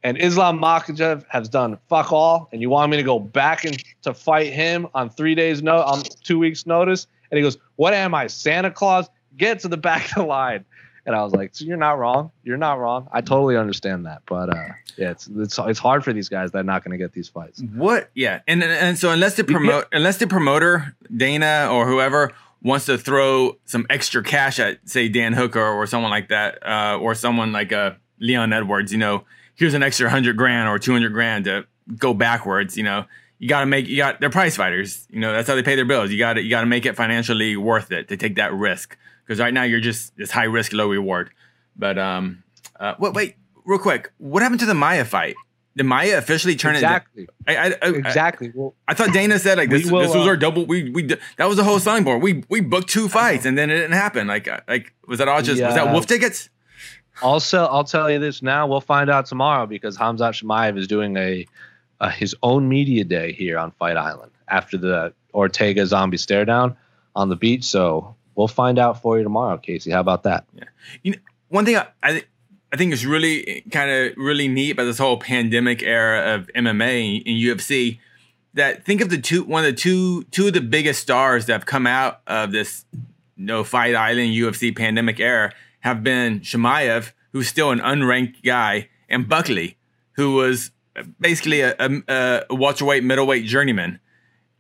And Islam Makhachev has done fuck all, and you want me to go back and to fight him on three days no on two weeks notice? And he goes, "What am I, Santa Claus? Get to the back of the line." And I was like, "So you're not wrong. You're not wrong. I totally understand that, but uh, yeah, it's it's it's hard for these guys that are not going to get these fights." What? Yeah, and and so unless the promote unless the promoter Dana or whoever wants to throw some extra cash at say Dan Hooker or someone like that, uh, or someone like uh, Leon Edwards, you know, here's an extra hundred grand or two hundred grand to go backwards, you know. You got to make you got they're price fighters, you know. That's how they pay their bills. You got to you got to make it financially worth it to take that risk because right now you're just it's high risk, low reward. But um, uh, wait, wait, real quick, what happened to the Maia fight? Did Maia officially turn exactly. it? Exactly. I, I, exactly. Well, I thought Dana said like this. Will, this was our uh, double. We we that was the whole selling board. We we booked two fights and then it didn't happen. Like uh, like was that all just yeah. was that wolf tickets? Also, I'll tell you this now. We'll find out tomorrow because Hamzat Chimaev is doing a, a his own media day here on Fight Island after the Ortega zombie stare down on the beach. So we'll find out for you tomorrow, Casey. How about that? Yeah. You know, one thing I, I I think is really kind of really neat about this whole pandemic era of MMA and UFC. That think of the two one of the two two of the biggest stars that have come out of this know Fight Island UFC pandemic era have been Chimaev, who's still an unranked guy, and Buckley, who was uh, basically a, a, a welterweight middleweight journeyman.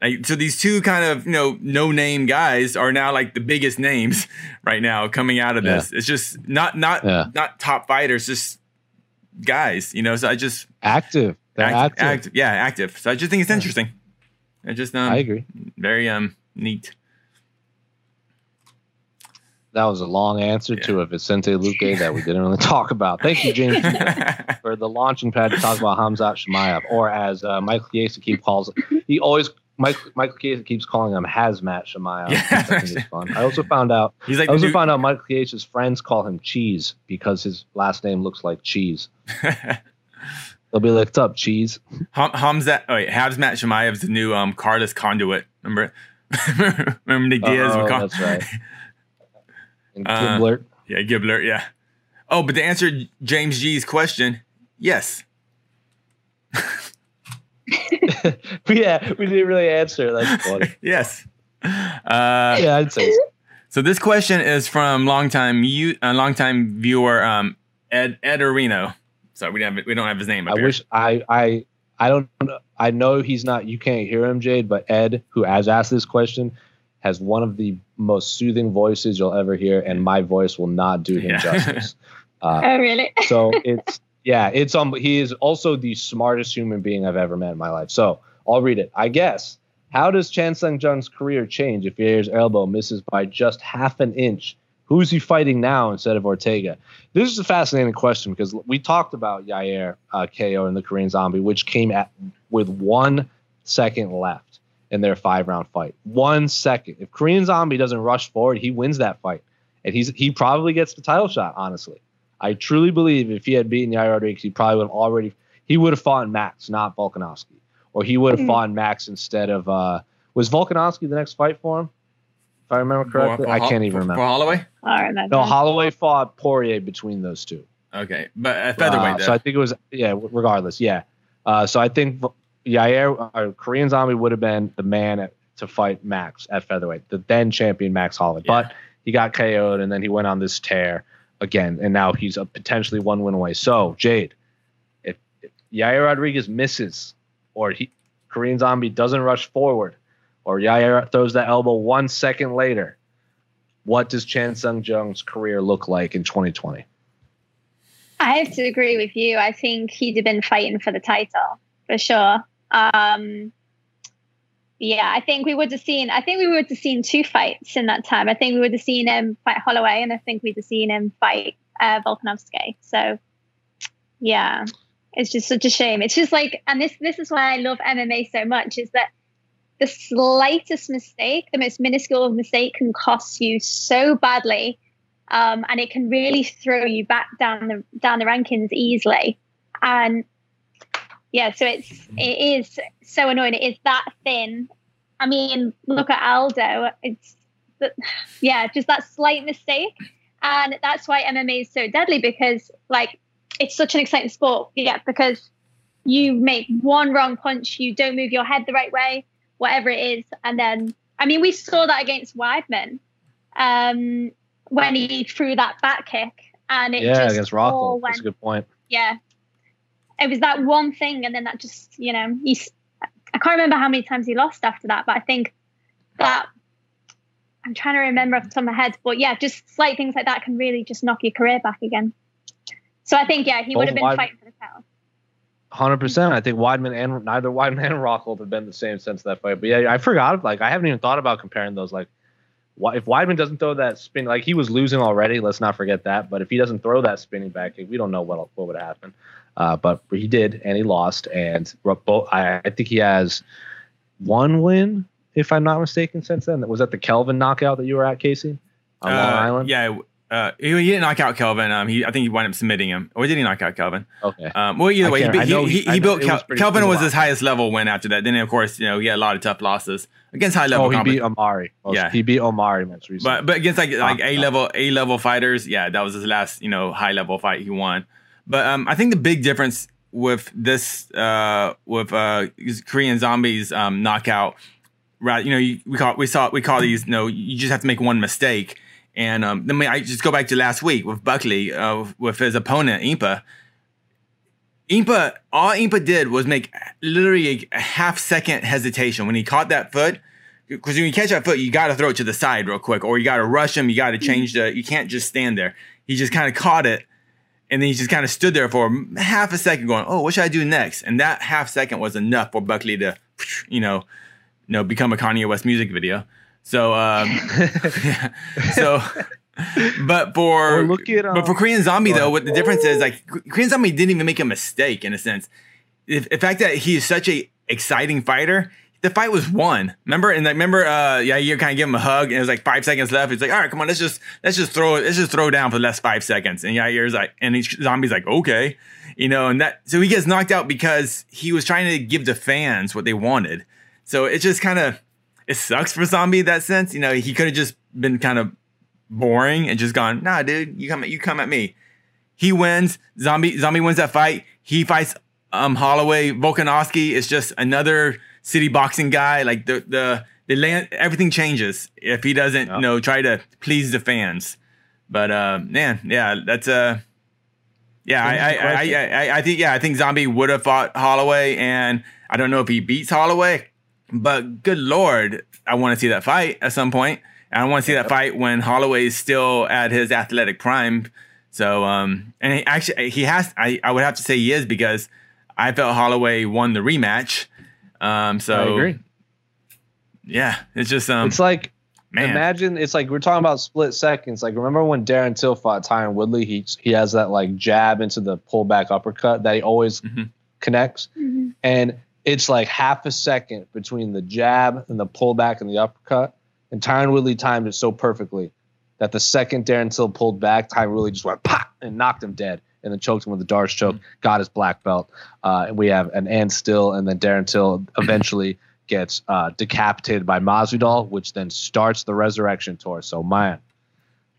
Like, so these two kind of you know no name guys are now like the biggest names right now coming out of this. Yeah. It's just not not yeah. not top fighters, just guys. You know, so I just active, act, active. yeah, active. So I just think it's interesting. I just um, I agree. Very um neat. That was a long answer yeah. to a Vicente Luque that we didn't really talk about. Thank you, James, for the launching pad to talk about Hamzat Chimaev, or as uh, Michael keep calls it. He always Michael Michael Chiesa keeps calling him Hazmat Chimaev. Yeah. I fun. I also found out. He's like I also new- found out Michael Chiesa's friends call him Cheese because his last name looks like cheese. They'll be like, "What's up, cheese?" Hum, Hamzat. Oh wait, Hazmat Chimaev's the new um Carlos Conduit. Remember? Remember Nick Diaz? Oh, that's right. And Giblert. Uh, yeah, Giblert. Yeah. Oh, but to answer James G's question, yes. yeah, we didn't really answer. That's funny. yes. Uh, yeah, I'd say. So. so this question is from longtime you, uh, longtime viewer um, Ed Ed Areno. So we don't have we don't have his name. I here. wish I I I don't I know he's not. You can't hear him, Jade. But Ed, who has asked this question, has one of the most soothing voices you'll ever hear, and my voice will not do him yeah. justice. Uh, oh, really? so it's yeah, it's um. He is also the smartest human being I've ever met in my life. So I'll read it. I guess. How does Chan Sung Jung's career change if Yair's elbow misses by just half an inch? Who's he fighting now instead of Ortega? This is a fascinating question because we talked about Yair uh, KO and the Korean Zombie, which came at with one second left in their five round fight. One second. If Korean Zombie doesn't rush forward, he wins that fight, and he's he probably gets the title shot. Honestly, I truly believe if he had beaten Yair Rodriguez, he probably would have already he would have fought Max, not Volkanovski, or he would have mm-hmm. fought Max instead of uh, was Volkanovski the next fight for him? If I remember correctly, for, for, I can't even remember. For Holloway? No, Holloway fought Poirier between those two. Okay, but uh, featherweight. Uh, so I think it was yeah. Regardless, yeah. Uh, so I think Yair uh, Korean Zombie would have been the man at, to fight Max at featherweight, the then champion Max Holloway. Yeah. But he got KO'd, and then he went on this tear again, and now he's a potentially one win away. So Jade, if, if Yair Rodriguez misses, or he Korean Zombie doesn't rush forward, or Yair throws that elbow one second later, what does Chan Sung Jung's career look like in 2020? I have to agree with you. I think he'd have been fighting for the title for sure. Um, yeah, I think we would have seen. I think we would have seen two fights in that time. I think we would have seen him fight Holloway, and I think we'd have seen him fight uh, Volkanovski. So, yeah, it's just such a shame. It's just like, and this this is why I love MMA so much is that the slightest mistake, the most minuscule mistake, can cost you so badly, um, and it can really throw you back down the down the rankings easily. And yeah, so it's it is so annoying. It is that thin. I mean, look at Aldo. It's yeah, just that slight mistake, And that's why MMA is so deadly because, like, it's such an exciting sport. Yeah, because you make one wrong punch, you don't move your head the right way, whatever it is. And then, I mean, we saw that against Weidman um, when he threw that back kick. And it yeah, against Rockhold. That's a good point. Yeah. It was that one thing. And then that just, you know, he's, I can't remember how many times he lost after that, but I think that I'm trying to remember off the top of my head, but yeah, just slight things like that can really just knock your career back again. So I think yeah, he Both would have been fighting for the title. Hundred percent. I think Weidman and neither Weidman and Rockhold have been the same since that fight. But yeah, I forgot. Like I haven't even thought about comparing those. Like, if Weidman doesn't throw that spin, like he was losing already. Let's not forget that. But if he doesn't throw that spinning back kick, we don't know what what would happen. Uh, but he did, and he lost. And I, think he has one win if I'm not mistaken, since then. Was that the Kelvin knockout that you were at, Casey? On uh, Long Island? Yeah. Uh, he, he, didn't knock out Kelvin. Um, he I think he wound up submitting him, or did he knock out Kelvin? Okay. Um, well, either way, he, he, he, he built Kel- Kelvin was his highest level win after that. Then of course, you know, he had a lot of tough losses against high level. Oh, he beat Omari. Most, yeah, he beat Omari most recently. But but against like like A level A level fighters, yeah, that was his last you know high level fight he won. But um, I think the big difference with this uh with uh Korean Zombies um knockout right? You know, you, we call we saw we call these. You know, you just have to make one mistake. And um, then I just go back to last week with Buckley uh, with his opponent Impa. Impa, all Impa did was make literally a half second hesitation when he caught that foot. Because when you catch that foot, you got to throw it to the side real quick, or you got to rush him. You got to change the. You can't just stand there. He just kind of caught it, and then he just kind of stood there for half a second, going, "Oh, what should I do next?" And that half second was enough for Buckley to, you know, you know, become a Kanye West music video. So, um, yeah. so, but for look at, um, but for Korean Zombie though, what the difference is like Korean Zombie didn't even make a mistake in a sense. The, the fact that he is such a exciting fighter, the fight was won. Remember, and like, remember, uh, yeah, you kind of give him a hug, and it was like five seconds left. He's like, all right, come on, let's just let's just throw let's just throw down for the last five seconds. And yeah, here's like, and each zombie's like, okay, you know, and that so he gets knocked out because he was trying to give the fans what they wanted. So it just kind of it sucks for Zombie that sense. You know, he could have just been kind of boring and just gone, nah, dude, you come you come at me. He wins. Zombie Zombie wins that fight. He fights um Holloway. Volkanovski is just another city boxing guy. Like the the the land everything changes if he doesn't, yep. you know, try to please the fans. But uh man, yeah, that's uh yeah, I I, I, I, I think yeah, I think Zombie would have fought Holloway, and I don't know if he beats Holloway. But good lord, I want to see that fight at some point. And I want to see that fight when Holloway is still at his athletic prime. So, um, and he actually, he has. I, I would have to say he is because I felt Holloway won the rematch. Um, so I agree. Yeah, it's just um, it's like man. imagine it's like we're talking about split seconds. Like remember when Darren Till fought Tyron Woodley? He he has that like jab into the pullback uppercut that he always mm-hmm. connects, mm-hmm. and it's like half a second between the jab and the pullback and the uppercut. And Tyron Woodley timed it so perfectly that the second Darren Till pulled back, Tyron Woodley just went pop and knocked him dead and then choked him with the D'Arce choke, mm-hmm. got his black belt. Uh, and we have an and still, and then Darren Till eventually gets uh, decapitated by Masvidal, which then starts the resurrection tour. So, man,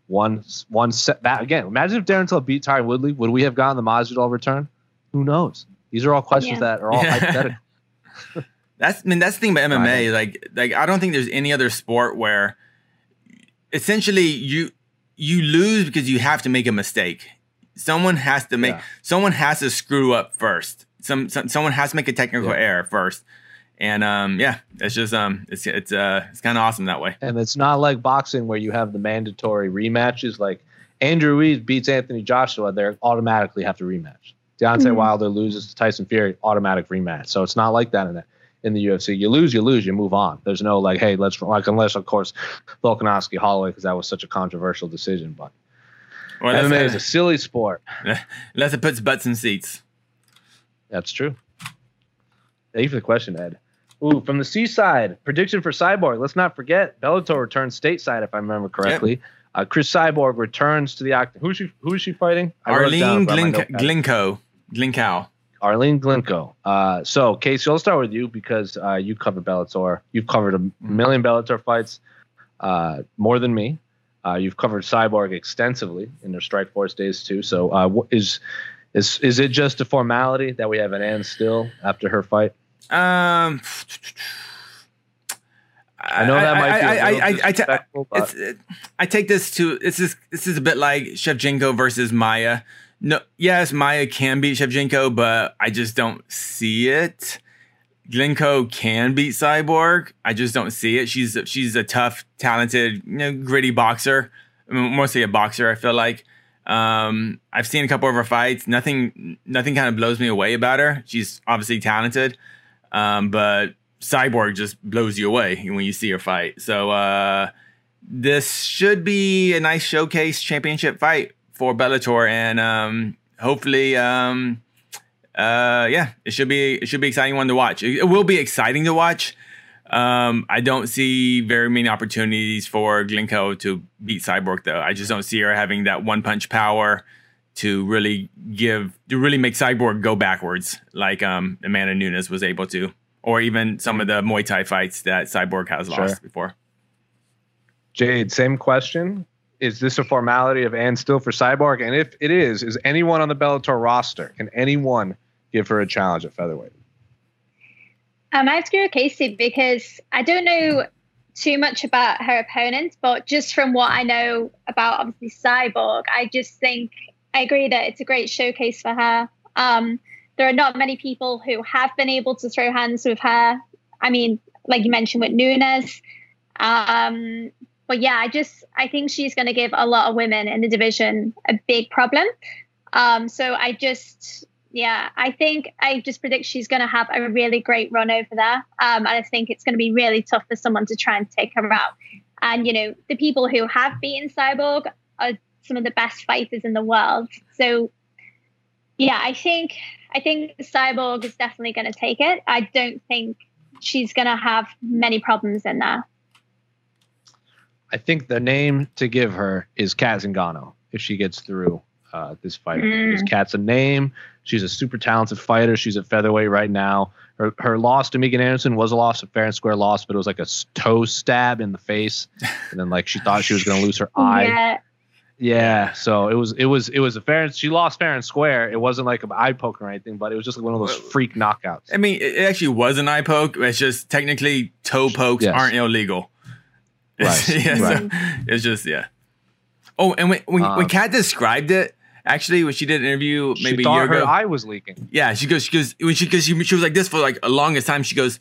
one one set that again. Imagine if Darren Till beat Tyron Woodley, would we have gotten the Masvidal return? Who knows? These are all questions yeah. that are all hypothetical. That's I mean that's the thing about MMA. Like like I don't think there's any other sport where essentially you you lose because you have to make a mistake. Someone has to make yeah. someone has to screw up first. Some, some someone has to make a technical yeah. error first. And um, yeah, it's just um, it's it's uh, it's kind of awesome that way. And it's not like boxing where you have the mandatory rematches. Like Andrew Ruiz beats Anthony Joshua, they automatically have to rematch. Deontay mm-hmm. Wilder loses to Tyson Fury, automatic rematch. So it's not like that in the, in the UFC. You lose, you lose, you move on. There's no like, hey, let's like unless of course Volkanovski Holloway because that was such a controversial decision. But well, MMA is a silly sport. Unless it puts butts in seats. That's true. Thank you for the question, Ed. Ooh, from the seaside, prediction for Cyborg. Let's not forget Bellator returns stateside, if I remember correctly. Yep. Uh, Cris Cyborg returns to the octagon. Who's she? Who is she fighting? Arlene Glinko. Glinkow. Arlene Glinko. Uh, so, Casey, I'll start with you because uh, you cover Bellator. You've covered a million Bellator fights, uh, more than me. Uh, you've covered Cyborg extensively in their Strikeforce days too. So uh, is is is it just a formality that we have an Ann still after her fight? Um. I know that might be. I, I, I, I, ta- I take this to this is this is a bit like Shevchenko versus Maia. No, yes, Maia can beat Shevchenko, but I just don't see it. Blencowe can beat Cyborg. I just don't see it. She's she's a tough, talented, you know, gritty boxer. Mostly a boxer. I feel like. Um, I've seen a couple of her fights. Nothing, nothing kind of blows me away about her. She's obviously talented, um, but Cyborg just blows you away when you see her fight. So uh, this should be a nice showcase championship fight for Bellator, and um, hopefully, um, uh, yeah, it should be it should be exciting one to watch. It, it will be exciting to watch. Um, I don't see very many opportunities for Blencowe to beat Cyborg though. I just don't see her having that one punch power to really give to really make Cyborg go backwards like um, Amanda Nunes was able to, or even some of the Muay Thai fights that Cyborg has sure. lost before. Jade, same question. Is this a formality of Ann Still for Cyborg? And if it is, is anyone on the Bellator roster? Can anyone give her a challenge at featherweight? Um, I have to Casey because I don't know too much about her opponent, but just from what I know about obviously Cyborg, I just think I agree that it's a great showcase for her. Um, there are not many people who have been able to throw hands with her. I mean, like you mentioned with Nunes. Um, but yeah, I just I think she's going to give a lot of women in the division a big problem. Um, so I just yeah, I think I just predict she's going to have a really great run over there. Um, and I think it's going to be really tough for someone to try and take her out. And, you know, the people who have beaten Cyborg are some of the best fighters in the world. So, yeah, I think I think Cyborg is definitely going to take it. I don't think she's going to have many problems in there. I think the name to give her is Cat Zingano if she gets through uh, this fight. Mm. Because Cat's a name. She's a super talented fighter. She's at featherweight right now. Her her loss to Megan Anderson was a loss, a fair and square loss, but it was like a toe stab in the face, and then like she thought she was going to lose her eye. Yeah. Yeah, so it was it was it was a fair. She lost fair and square. It wasn't like an eye poke or anything, but it was just like one of those freak knockouts. I mean, it actually was an eye poke. It's just technically toe pokes yes. aren't illegal. Right. yeah, right. So it's just yeah. Oh, and when when, um, when Cat described it, Actually, when she did an interview maybe she a year her ago, eye was leaking. Yeah, she goes, she goes when she because she, she was like this for like a longest time. She goes,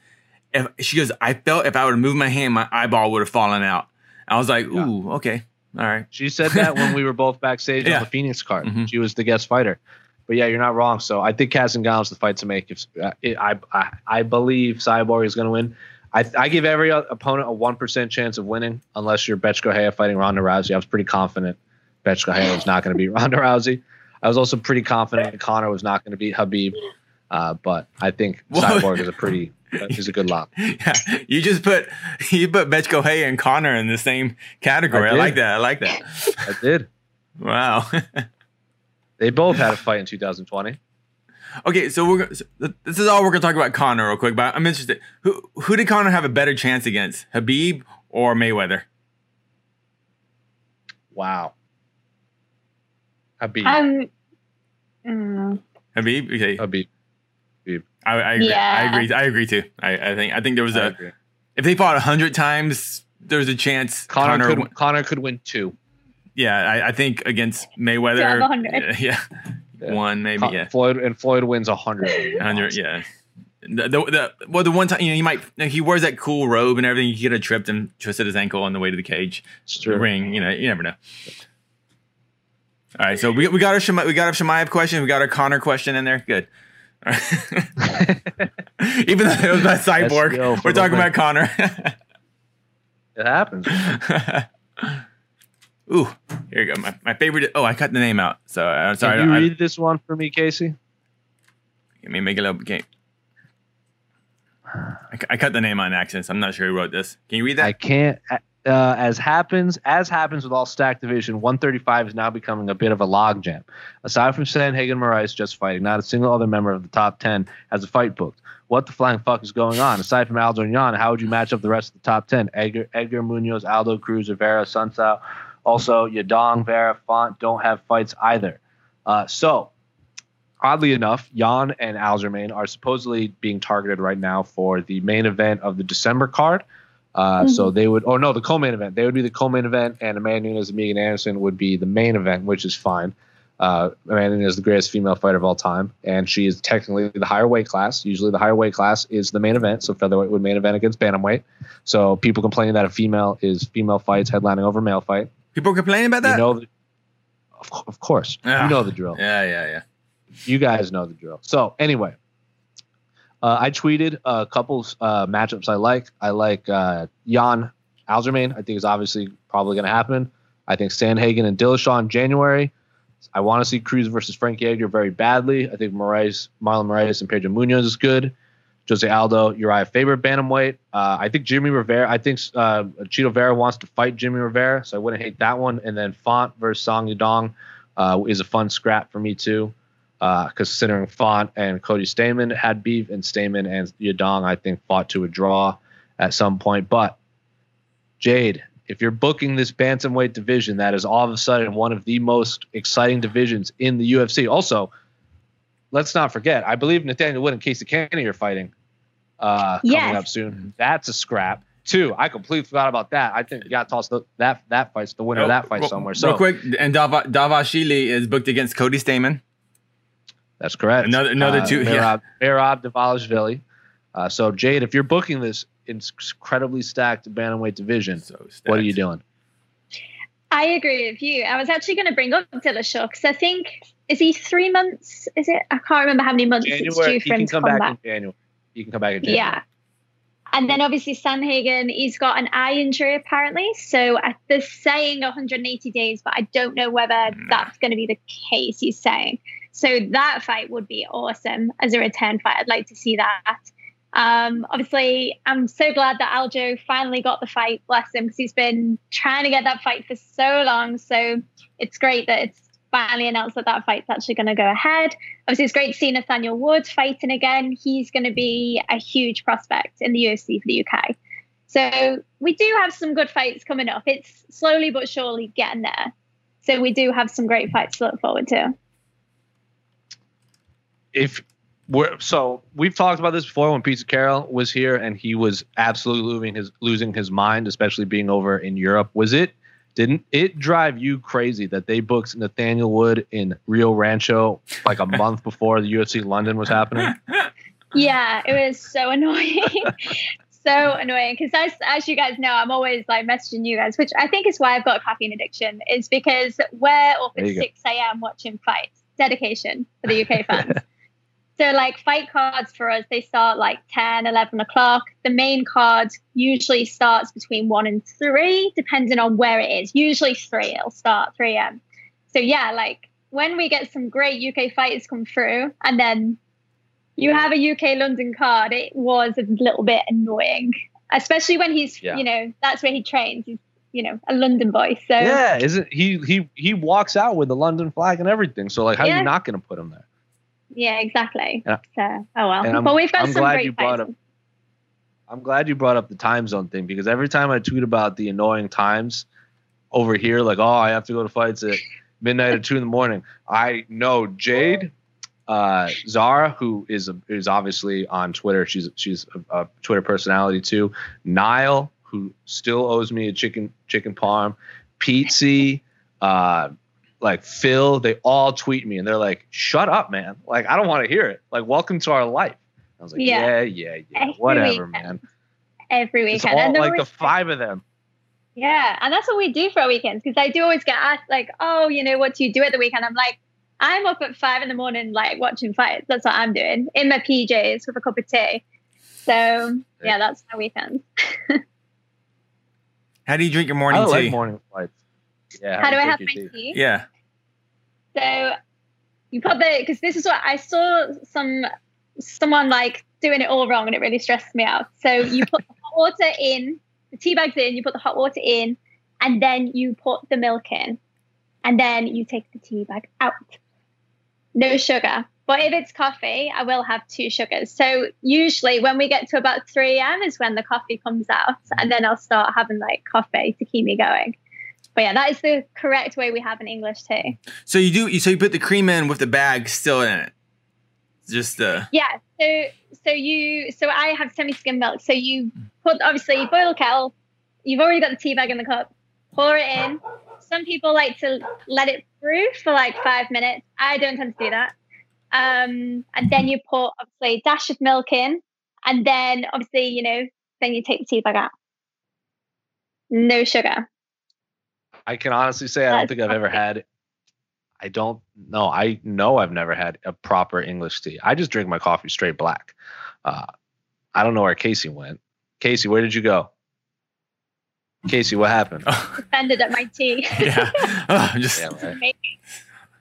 if she goes, I felt if I would have moved my hand, my eyeball would have fallen out. I was like, ooh, yeah. okay, all right. She said that when we were both backstage yeah. on the Phoenix card. Mm-hmm. She was the guest fighter. But yeah, you're not wrong. So I think Cat Zingano's the fight to make. If uh, it, I, I I believe Cyborg is going to win. I, I give every opponent a one percent chance of winning, unless you're Bethe Correia fighting Ronda Rousey. I was pretty confident Correia was not going to beat Ronda Rousey. I was also pretty confident Conor was not going to beat Khabib. uh, but I think Cyborg is a pretty is a good lock. Yeah, you just put you put Bethe Correia and Conor in the same category. I, I like that. I like that. I did. Wow. they both had a fight in 2020. Okay, so we're so this is all we're gonna talk about Conor real quick. But I'm interested. Who who did Conor have a better chance against, Khabib or Mayweather? Wow. Khabib. Um, mm. Khabib. Okay. Khabib. Khabib. I, I agree. Yeah. I agree. I agree too. I, I think. I think there was I a. Agree. If they fought a hundred times, there's a chance Connor, Conor could, Conor could win two. Yeah, I, I think against Mayweather. Yeah, yeah, one maybe. Con- yeah, Floyd and Floyd wins a hundred. Hundred. Yeah. The, the, the, well the one time you know he might he wears that cool robe and everything he could have tripped and twisted his ankle on the way to the cage the ring you know you never know all right, so we, we got our Shema, we got our Chimaev question, we got our Conor question in there. Good. Even though it was about cyborg, we're talking about Conor. it happens. Ooh, here you go. My, my favorite. Oh, I cut the name out. So I'm uh, sorry. Can you I, read this one for me, Casey? Let me make a little game. I, I cut the name on accident. So I'm not sure who wrote this. Can you read that? I can't uh, as happens as happens with all stack division, 135 is now becoming a bit of a logjam. Aside from Sandhagen Moraes just fighting, not a single other member of the top 10 has a fight booked. What the flying fuck is going on? Aside from Aldo and Yan, how would you match up the rest of the top 10? Edgar, Edgar Munhoz, Aldo Cruz, Rivera, Sunsao, Also, Yadong, Vera, Font don't have fights either. Uh, so, oddly enough, Yan and Aljamain are supposedly being targeted right now for the main event of the December card. Uh, mm-hmm. So they would, or no, the co-main event. They would be the co-main event, and Amanda Nunes and Megan Anderson would be the main event, which is fine. Uh, Amanda Nunes is the greatest female fighter of all time, and she is technically the higher weight class. Usually, the higher weight class is the main event. So featherweight would main event against bantamweight. So people complaining that a female is female fights headlining over male fight. People complaining about that. You know, the, of, of course, you know the drill. Yeah, yeah, yeah. You guys know the drill. So anyway, uh, I tweeted a couple uh, matchups I like. I like uh, Yan Aljamain. I think is obviously probably going to happen. I think Sandhagen and Dillashaw in January. I want to see Cruz versus Frankie Edgar very badly. I think Moraes, Marlon Moraes and Pedro Munhoz is good. Jose Aldo, Uriah Faber, bantamweight. Uh, I think Jimmy Rivera. I think uh, Vera wants to fight Jimmy Rivera, so I wouldn't hate that one. And then Font versus Song Yadong uh, is a fun scrap for me too, uh, considering Font and Cody Stamann had beef, and Stamann and Yadong I think fought to a draw at some point. But Jade, if you're booking this bantamweight division, that is all of a sudden one of the most exciting divisions in the UFC. Also, let's not forget, I believe Nathaniel Wood and Casey Kenney are fighting uh, coming yes. up soon. That's a scrap. Two, I completely forgot about that. I think you got to toss the, that that fight's the winner oh, of that fight real, somewhere. So real quick, and Dava, Dvalishvili is booked against Cody Stamann. That's correct. Another another uh, two. Merab, yeah. Merab Dvalishvili. Uh, so Jade, if you're booking this incredibly stacked bantamweight division. So what are you doing? I agree with you. I was actually going to bring up Dillashaw because I think is he three months? Is it? I can't remember how many months January, it's due for him to come, come back. back. In January. He can come back in January. Yeah. And then obviously Sandhagen, he's got an eye injury apparently. So they're saying 180 days, but I don't know whether that's going to be the case. He's saying. So that fight would be awesome as a return fight. I'd like to see that. Um, obviously, I'm so glad that Aljo finally got the fight, bless him, because he's been trying to get that fight for so long. So it's great that it's finally announced that that fight's actually going to go ahead. Obviously, it's great to see Nathaniel Woods fighting again. He's going to be a huge prospect in the UFC for the UK. So we do have some good fights coming up. It's slowly but surely getting there. So we do have some great fights to look forward to. If we're, so we've talked about this before when Pete Carroll was here and he was absolutely losing his losing his mind, especially being over in Europe. Was it didn't it drive you crazy that they booked Nathaniel Wood in Rio Rancho like a month before the UFC London was happening? Yeah, it was so annoying. so annoying because as, as you guys know i'm always like messaging you guys which i think is why i've got a caffeine addiction is because we're up at 6 a.m watching fights dedication for the uk fans So, like fight cards for us, they start like 10, 11 o'clock. The main card usually starts between 1 and 3, depending on where it is. Usually 3, it'll start 3 a.m. So, yeah, like when we get some great UK fighters come through and then you have a UK London card, it was a little bit annoying, especially when he's, yeah. you know, that's where he trains. He's, you know, a London boy. So yeah, isn't he? He he walks out with the London flag and everything. So like, how yeah. are you not going to put him there? Yeah, exactly. Yeah. So, oh well. But we've got I'm some great. Up, I'm glad you brought up the time zone thing because every time I tweet about the annoying times over here, like, oh, I have to go to fights at midnight or two in the morning. I know Jade, uh, Zara, who is a, is obviously on Twitter. She's she's a, a Twitter personality too. Nile, who still owes me a chicken chicken parm. Pete uh, like Phil, they all tweet me and they're like, "Shut up, man! Like I don't want to hear it. Like welcome to our life." I was like, "Yeah, yeah, yeah, yeah. whatever, weekend. man." Every weekend, it's all, and like the five of them. Yeah, and that's what we do for our weekends because I do always get asked like, "Oh, you know, what do you do at the weekend?" I'm like, I'm up at five in the morning, like watching fights. That's what I'm doing in my PJs with a cup of tea. So yeah, that's my weekend. How do you drink your morning I tea? Like morning fights. Yeah. How, how do I have my tea? tea? Yeah. So you put the because this is what I saw some someone like doing it all wrong and it really stressed me out. So you put the hot water in, the tea bags in, you put the hot water in, and then you put the milk in, and then you take the tea bag out. No sugar. But if it's coffee, I will have two sugars. So usually when we get to about 3 a.m. is when the coffee comes out, and then I'll start having like coffee to keep me going. But yeah, that is the correct way we have in English too. So you do. So you put the cream in with the bag still in it. Just uh. Yeah. So so you so I have semi-skim milk. So you put obviously you boil a kettle. You've already got the tea bag in the cup. Pour it in. Some people like to let it through for like five minutes. I don't tend to do that. Um, and then you pour obviously a dash of milk in, and then obviously you know then you take the tea bag out. No sugar. I can honestly say I don't think I've ever had. I don't know. I know I've never had a proper English tea. I just drink my coffee straight black. Uh, I don't know where Casey went. Casey, where did you go? Casey, what happened? Offended at my tea. yeah, oh, just yeah, right.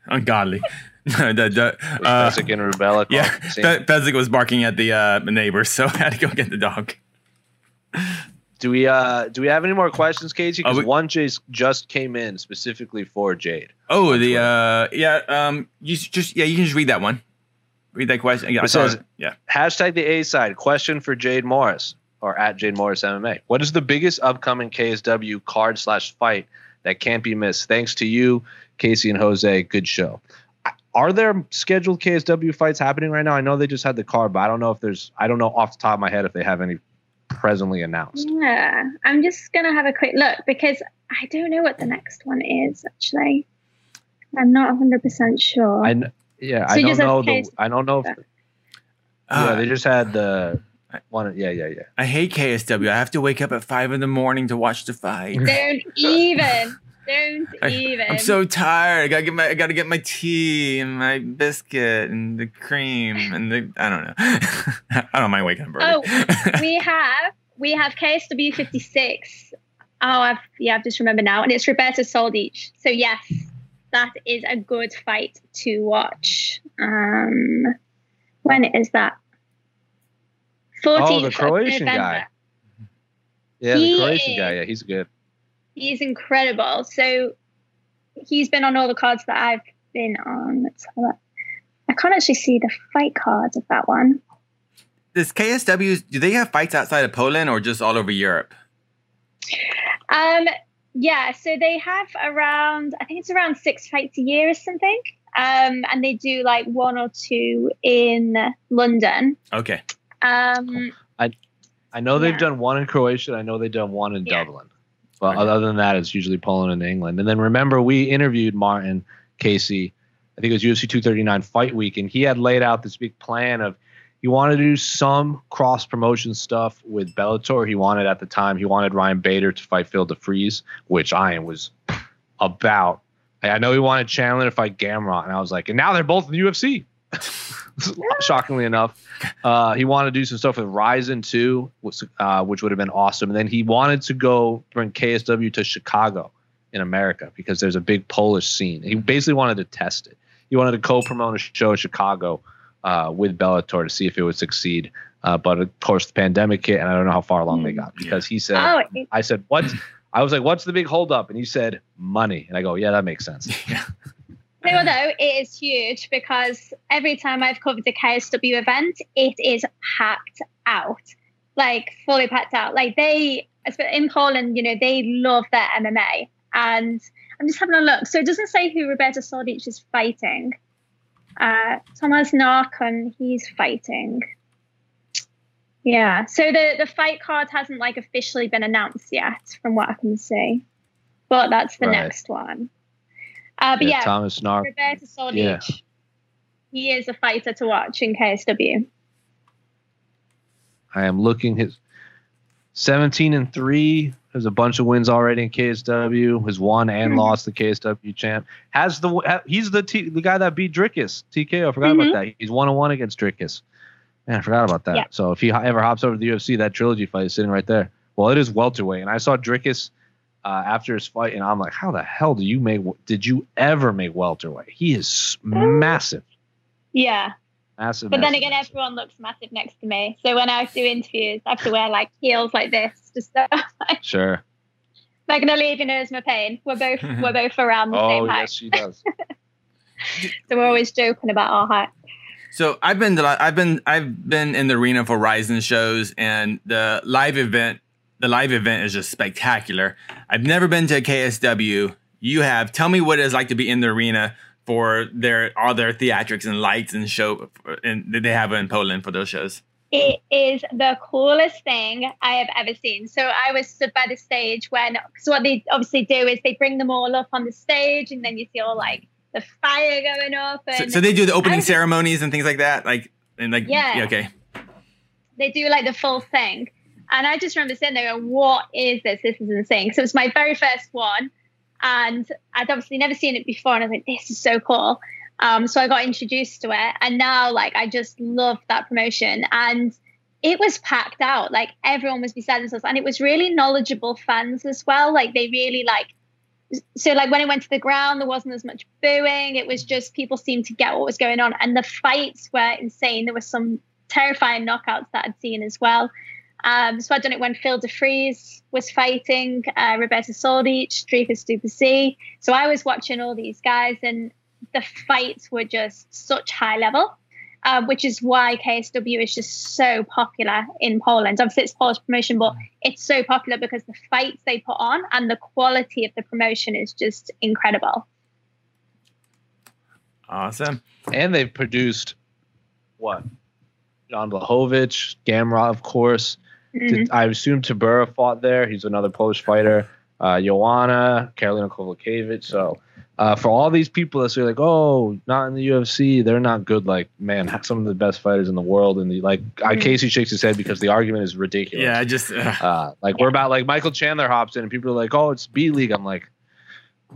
ungodly. the, the, uh, Pesek and Rubella. Yeah, Pe- Pesek was barking at the uh, neighbors, so I had to go get the dog. Do we uh do we have any more questions, Casey? Because oh, one just just came in specifically for Jade. Oh, the uh yeah um you just yeah you can just read that one. Read that question. Yeah, it says yeah. Hashtag the A side question for Jade Morris or at Jade Morris MMA. What is the biggest upcoming KSW card slash fight that can't be missed? Thanks to you, Casey and Jose. Good show. Are there scheduled KSW fights happening right now? I know they just had the card, but I don't know if there's. I don't know off the top of my head if they have any presently announced? Yeah, I'm just gonna have a quick look because I don't know what the next one is actually. I'm not 100 percent sure. I kn- yeah, so I don't know the. I don't know if. The, uh, yeah, they just had the one. Yeah, yeah, yeah. I hate KSW. I have to wake up at five in the morning to watch the fight. Don't even. Don't I, even. I'm so tired. I gotta get my I gotta get my tea and my biscuit and the cream and the I don't know. I don't mind waking up early. Oh, we have we have KSW 56. Oh, I've yeah, I've just remembered now, and it's Roberto Soldic. So yes, that is a good fight to watch. Um, when is that? 14th oh, the Croatian guy. Yeah, he the Croatian is, guy. Yeah, he's good. He's incredible. So he's been on all the cards that I've been on. Let's have a, I can't actually see the fight cards of that one. Does KSW do they have fights outside of Poland or just all over Europe? Um, yeah, so they have around I think it's around six fights a year or something. Um, and they do like one or two in London. Okay. Um, I I know they've yeah. done one in Croatia. I know they've done one in yeah. Dublin. Well, okay. other than that, it's usually Poland and England. And then remember, we interviewed Martin Casey. I think it was UFC 239 Fight Week, and he had laid out this big plan of he wanted to do some cross promotion stuff with Bellator. He wanted at the time he wanted Ryan Bader to fight Phil DeFries, which I was about. I know he wanted Chandler to fight Gamrot, and I was like, and now they're both in the UFC. shockingly enough. Uh, he wanted to do some stuff with Rizin too, which, uh, which would have been awesome. And then he wanted to go bring KSW to Chicago in America because there's a big Polish scene. He basically wanted to test it. He wanted to co-promote a show in Chicago uh, with Bellator to see if it would succeed. Uh, but of course, the pandemic hit, and I don't know how far along they got because he said, oh, "I said what's." I was like, "What's the big holdup?" And he said, "Money." And I go, "Yeah, that makes sense." No, no, it is huge because every time I've covered a KSW event, it is packed out, like fully packed out. Like they, in Poland, you know, they love their MMA. And I'm just having a look. So it doesn't say who Roberto Soldic is fighting. Uh, Thomas Narkun, he's fighting. Yeah. So the, the fight card hasn't like officially been announced yet, from what I can see. But that's the right. next one. Uh, but yeah, yeah Thomas Nark. Roberto. Yeah. He is a fighter to watch in KSW. I am looking his 17 and 3 has a bunch of wins already in KSW. Has won and mm-hmm. lost the KSW champ. Has the he's the T, the guy that beat Dricus TKO. I forgot mm-hmm. about that. He's one on one against Dricus. Man, I forgot about that. Yeah. So if he ever hops over to the UFC, that trilogy fight is sitting right there. Well, it is welterweight, and I saw Dricus uh, after his fight, and I'm like, how the hell do you make? Did you ever make welterweight? He is massive. Yeah. Massive. But massive, then again, massive. everyone looks massive next to me. So when I do interviews, I have to wear like heels like this, just so. sure. Magna Levy knows my pain. We're both we're both around the oh, same height. Oh yes, she does. so we're always joking about our height. So I've been I've been I've been in the arena for Rizin shows and the live event the live event is just spectacular. I've never been to a KSW. You have. Tell me what it is like to be in the arena for their all their theatrics and lights and show and that they have in Poland for those shows. It is the coolest thing I have ever seen. So I was stood by the stage when, so what they obviously do is they bring them all up on the stage, and then you see all like the fire going up. So, so, they do the opening ceremonies and things like that, like and like yeah, yeah, okay. They do like the full thing, and I just remember sitting there going, "What is this? This is insane." So it was my very first one, and I'd obviously never seen it before, and I was like, "This is so cool." Um, so I got introduced to it, and now like I just love that promotion, and it was packed out. Like everyone was beside themselves, and it was really knowledgeable fans as well. Like they really like. So like when it went to the ground, there wasn't as much booing. It was just people seemed to get what was going on, and the fights were insane. There were some terrifying knockouts that I'd seen as well. Um, so I'd done it when Phil DeFries was fighting, uh, Roberto Soldic, Dricus du So I was watching all these guys, and the fights were just such high level, uh, which is why KSW is just so popular in Poland. Obviously, it's Polish promotion, but it's so popular because the fights they put on and the quality of the promotion is just incredible. Awesome. And they've produced what? John Blachowicz, Gamrot, of course. Mm-hmm. I assume Tybura fought there. He's another Polish fighter. Uh, Joanna, Karolina Kowalkiewicz. So uh, for all these people that say like, oh, not in the UFC, they're not good. Like, man, some of the best fighters in the world, and the like. I, mm-hmm. Casey shakes his head because the argument is ridiculous. Yeah, I just uh, uh, like we're about like Michael Chandler hops in, and people are like, oh, it's B League. I'm like,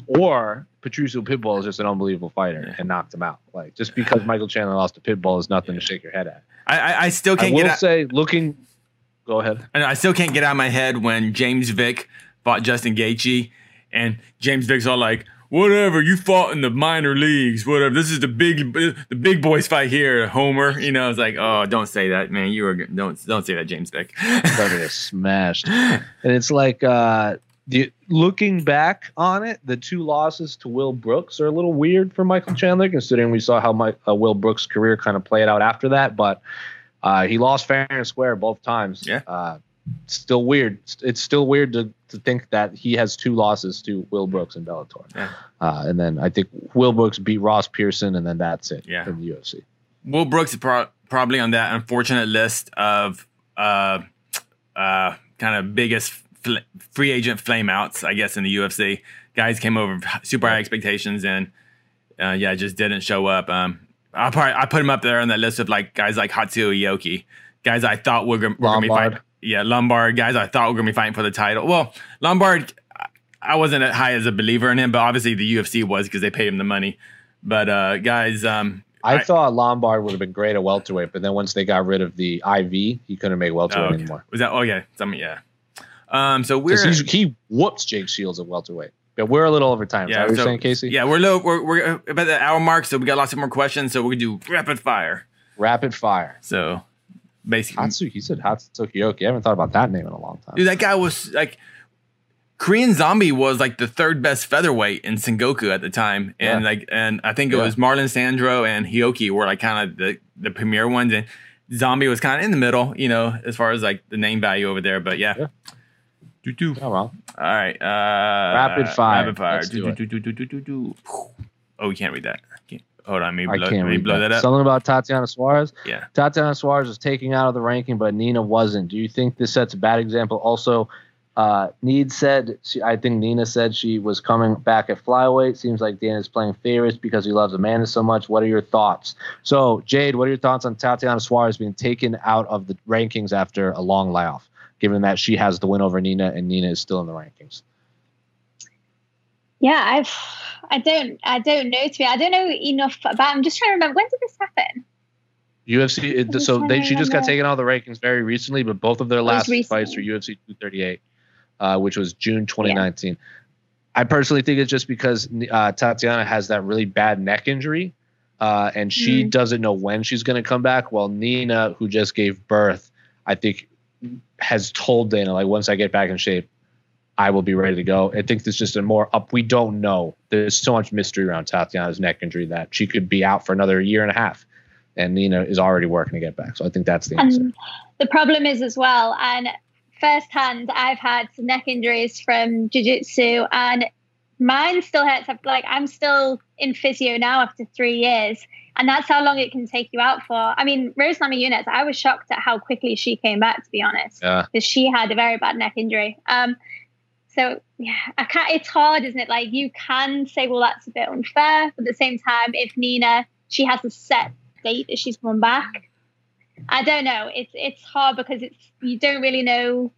or Patricio Pitbull is just an unbelievable fighter and knocked him out. Like just because Michael Chandler lost to Pitbull is nothing yeah. to shake your head at. I, I, I still can't. I will say, looking. Go ahead. I, I still can't get out of my head when James Vick fought Justin Gaethje, and James Vick's all like whatever you fought in the minor leagues whatever. This is the big the big boys fight here homer. You know it's like oh don't say that man. You are don't don't say that james vick. Started to smashed. And it's like uh the, looking back on it the two losses to will brooks are a little weird for michael chandler considering we saw how my, uh, will brooks career kind of played out after that but uh, he lost fair and square both times yeah uh, still weird. It's still weird to, to think that he has two losses to Will Brooks in Bellator. Yeah. Uh, and then I think Will Brooks beat Ross Pearson, and then that's it yeah. in the UFC. Will Brooks is pro- probably on that unfortunate list of uh, uh, kind of biggest fl- free agent flameouts, I guess, in the UFC. Guys came over super high expectations and uh, yeah, just didn't show up. Um, I probably I put him up there on that list of like guys like Hatsu Hioki, guys I thought were, were going to be fighting yeah, Lombard guys I thought were gonna be fighting for the title. Well, Lombard, I wasn't as high as a believer in him, but obviously the UFC was because they paid him the money. But uh, guys, um, I, I, thought Lombard would have been great at welterweight, but then once they got rid of the IV, he couldn't make welterweight oh, okay. anymore. Was that? Oh yeah, something yeah. Um, so we're he whoops Jake Shields at welterweight. But we're a little over time. Yeah, so, saying, Casey? Yeah, we're low. We're, we're about the hour mark, so we got lots of more questions. So we can do rapid fire. Rapid fire. So basically. Hatsuki, he said Hatsuki I haven't thought about that name in a long time. Dude, that guy was like Korean Zombie was like the third best featherweight in Sengoku at the time, and yeah. like, and I think it yeah. was Marlon Sandro and Hioki were like kind of the the premier ones, and Zombie was kind of in the middle, you know, as far as like the name value over there. But yeah. yeah. Do, do. Oh well. All right. Uh, rapid fire. Rapid fire. Do, do, do, do, do, do, do. Oh, we can't read that. Can't. Hold on, maybe blow, I can't blow that. that. up. Something about Tatiana Suarez. Yeah, Tatiana Suarez was taking out of the ranking, but Nina wasn't. Do you think this sets a bad example? Also, uh, Need said, she, I think Nina said she was coming back at flyweight. Seems like Dan is playing favorites because he loves Amanda so much. What are your thoughts? So, Jade, what are your thoughts on Tatiana Suarez being taken out of the rankings after a long layoff, given that she has the win over Nina and Nina is still in the rankings? Yeah, I've I don't I don't know to be I don't know enough about. I'm just trying to remember when did this happen. UFC. It, so they, she just got taken out of the rankings very recently, but both of their last fights were UFC 238, uh, which was June 2019. Yeah. I personally think it's just because uh, Tatiana has that really bad neck injury, uh, and she mm. doesn't know when she's going to come back. While Nina, who just gave birth, I think has told Dana like once I get back in shape, I will be ready to go. I think there's just a more up. We don't know. There's so much mystery around Tatiana's neck injury that she could be out for another year and a half, and Nina is already working to get back. So I think that's the answer. And the problem is as well, and firsthand, I've had some neck injuries from jiu-jitsu and mine still hurts. Like I'm still in physio now after three years. And that's how long it can take you out for. I mean, Rose Namajunas, I was shocked at how quickly she came back, to be honest. Yeah. Because she had a very bad neck injury. Um, so yeah, I can't it's hard, isn't it? Like you can say, well, that's a bit unfair. But at the same time, if Nina, she has a set date that she's coming back. I don't know. It's it's hard because it's you don't really know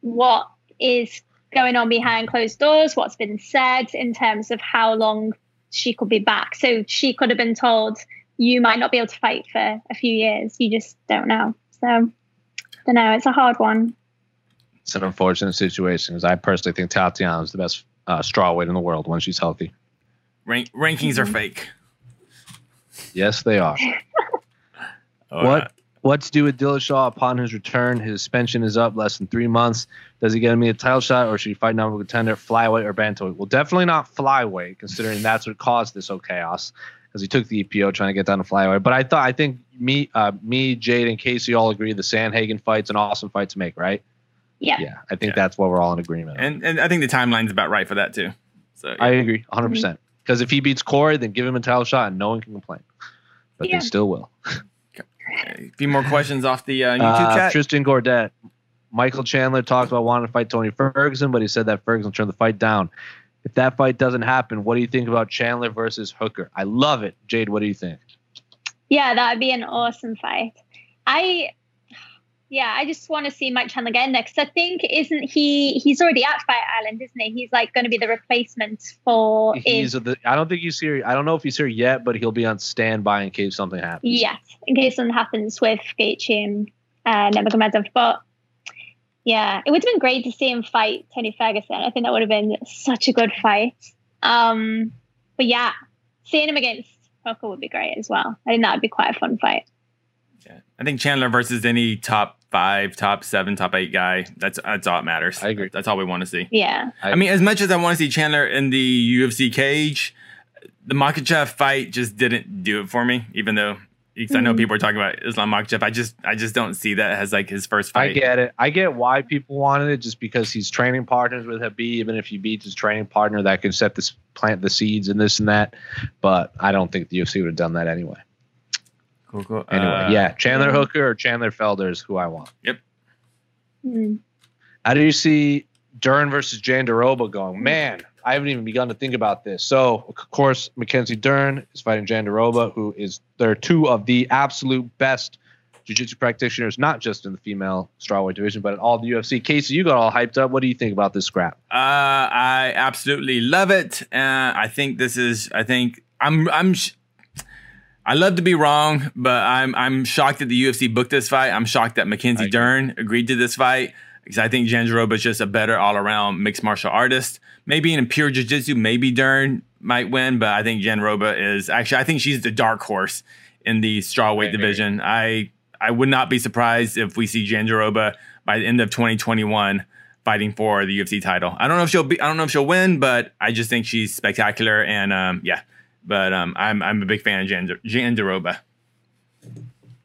what is going on behind closed doors, what's been said in terms of how long she could be back. So she could have been told you might not be able to fight for a few years. You just don't know. So I don't know. It's a hard one. It's an unfortunate situation because I personally think Tatiana is the best uh, strawweight in the world when she's healthy. Rank- rankings are fake. Yes, they are. what what to do with Dillashaw upon his return? His suspension is up less than three months. Does he get me a title shot, or should he fight number contender, flyweight or bantamweight? Well, definitely not flyweight, considering that's what caused this whole chaos. Because he took the EPO trying to get down to flyweight. But I thought I think me, uh, me, Jade, and Casey all agree the Sandhagen fight's an awesome fight to make, right? Yeah. Yeah, I think yeah. that's what we're all in agreement. And and I think the timeline's about right for that too. So yeah. I agree, 100. percent Because if he beats Corey, then give him a title shot, and no one can complain. But yeah. they still will. A few more questions off the uh, YouTube uh, chat. Tristan Gordet. Michael Chandler talked about wanting to fight Tony Ferguson, but he said that Ferguson turned the fight down. If that fight doesn't happen, what do you think about Chandler versus Hooker? I love it. Jade, what do you think? Yeah, that would be an awesome fight. I yeah, I just want to see Mike Chandler get in there because I think isn't he? He's already at Fight Island, isn't he? He's like going to be the replacement for. He's the, I don't think he's here. I don't know if he's here yet, but he'll be on standby in case something happens. Yes, in case something happens with Gaethje and uh, Nurmagomedov. But yeah, it would have been great to see him fight Tony Ferguson. I think that would have been such a good fight. Um, but yeah, seeing him against Hooker would be great as well. I think that would be quite a fun fight. Yeah. I think Chandler versus any top five, top seven, top eight guy. That's that's all that matters. I agree. That's all we want to see. Yeah. I, I mean, as much as I want to see Chandler in the UFC cage, the Makhachev fight just didn't do it for me. Even though mm-hmm. I know mm-hmm. people are talking about Islam Makhachev, I just I just don't see that as like his first fight. I get it. I get why people wanted it, just because he's training partners with Khabib. Even if he beats his training partner, that can set this plant the seeds and this and that. But I don't think the UFC would have done that anyway. Cool, cool. Anyway, uh, yeah, Chandler Hooker or Chandler Felder is who I want. Yep. Mm. How do you see Dern versus Jane Jandiroba going? Man, I haven't even begun to think about this. So, of course, Mackenzie Dern is fighting Jandiroba, who is they're two of the absolute best jiu-jitsu practitioners, not just in the female strawweight division, but in all the UFC. Casey, you got all hyped up. What do you think about this scrap? Uh, I absolutely love it. Uh, I think this is. I think I'm. I'm. I love to be wrong, but I'm I'm shocked that the UFC booked this fight. I'm shocked that Mackenzie Dern agreed to this fight because I think Jandiroba is just a better all around mixed martial artist. Maybe in pure jiu jitsu, maybe Dern might win, but I think Jandiroba is actually I think she's the dark horse in the strawweight division. I I would not be surprised if we see Jandiroba by the end of 2021 fighting for the UFC title. I don't know if she'll be I don't know if she'll win, but I just think she's spectacular and um, yeah. But um, I'm I'm a big fan of Jan, Jandiroba.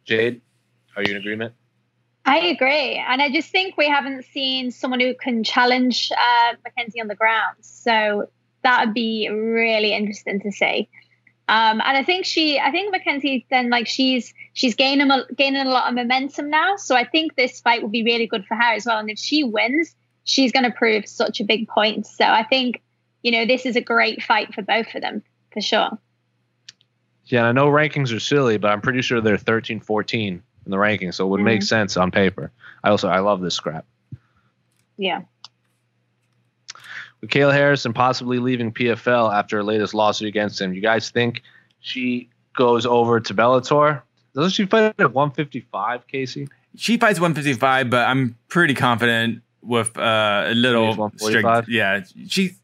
Jade, are you in agreement? I agree, and I just think we haven't seen someone who can challenge uh, Mackenzie on the ground. So that would be really interesting to see. Um, and I think she, I think Mackenzie then like she's she's gaining a, gaining a lot of momentum now. So I think this fight will be really good for her as well. And if she wins, she's going to prove such a big point. So I think you know this is a great fight for both of them for sure. Yeah, I know rankings are silly, but I'm pretty sure they're 13, 14 in the rankings, so it would mm-hmm. make sense on paper. I also I love this scrap. Yeah. With Kayla Harrison possibly leaving PFL after her latest lawsuit against him, you guys think she goes over to Bellator? Doesn't she fight at 155, Casey? She fights 155, but I'm pretty confident with uh, a little strict. Yeah, she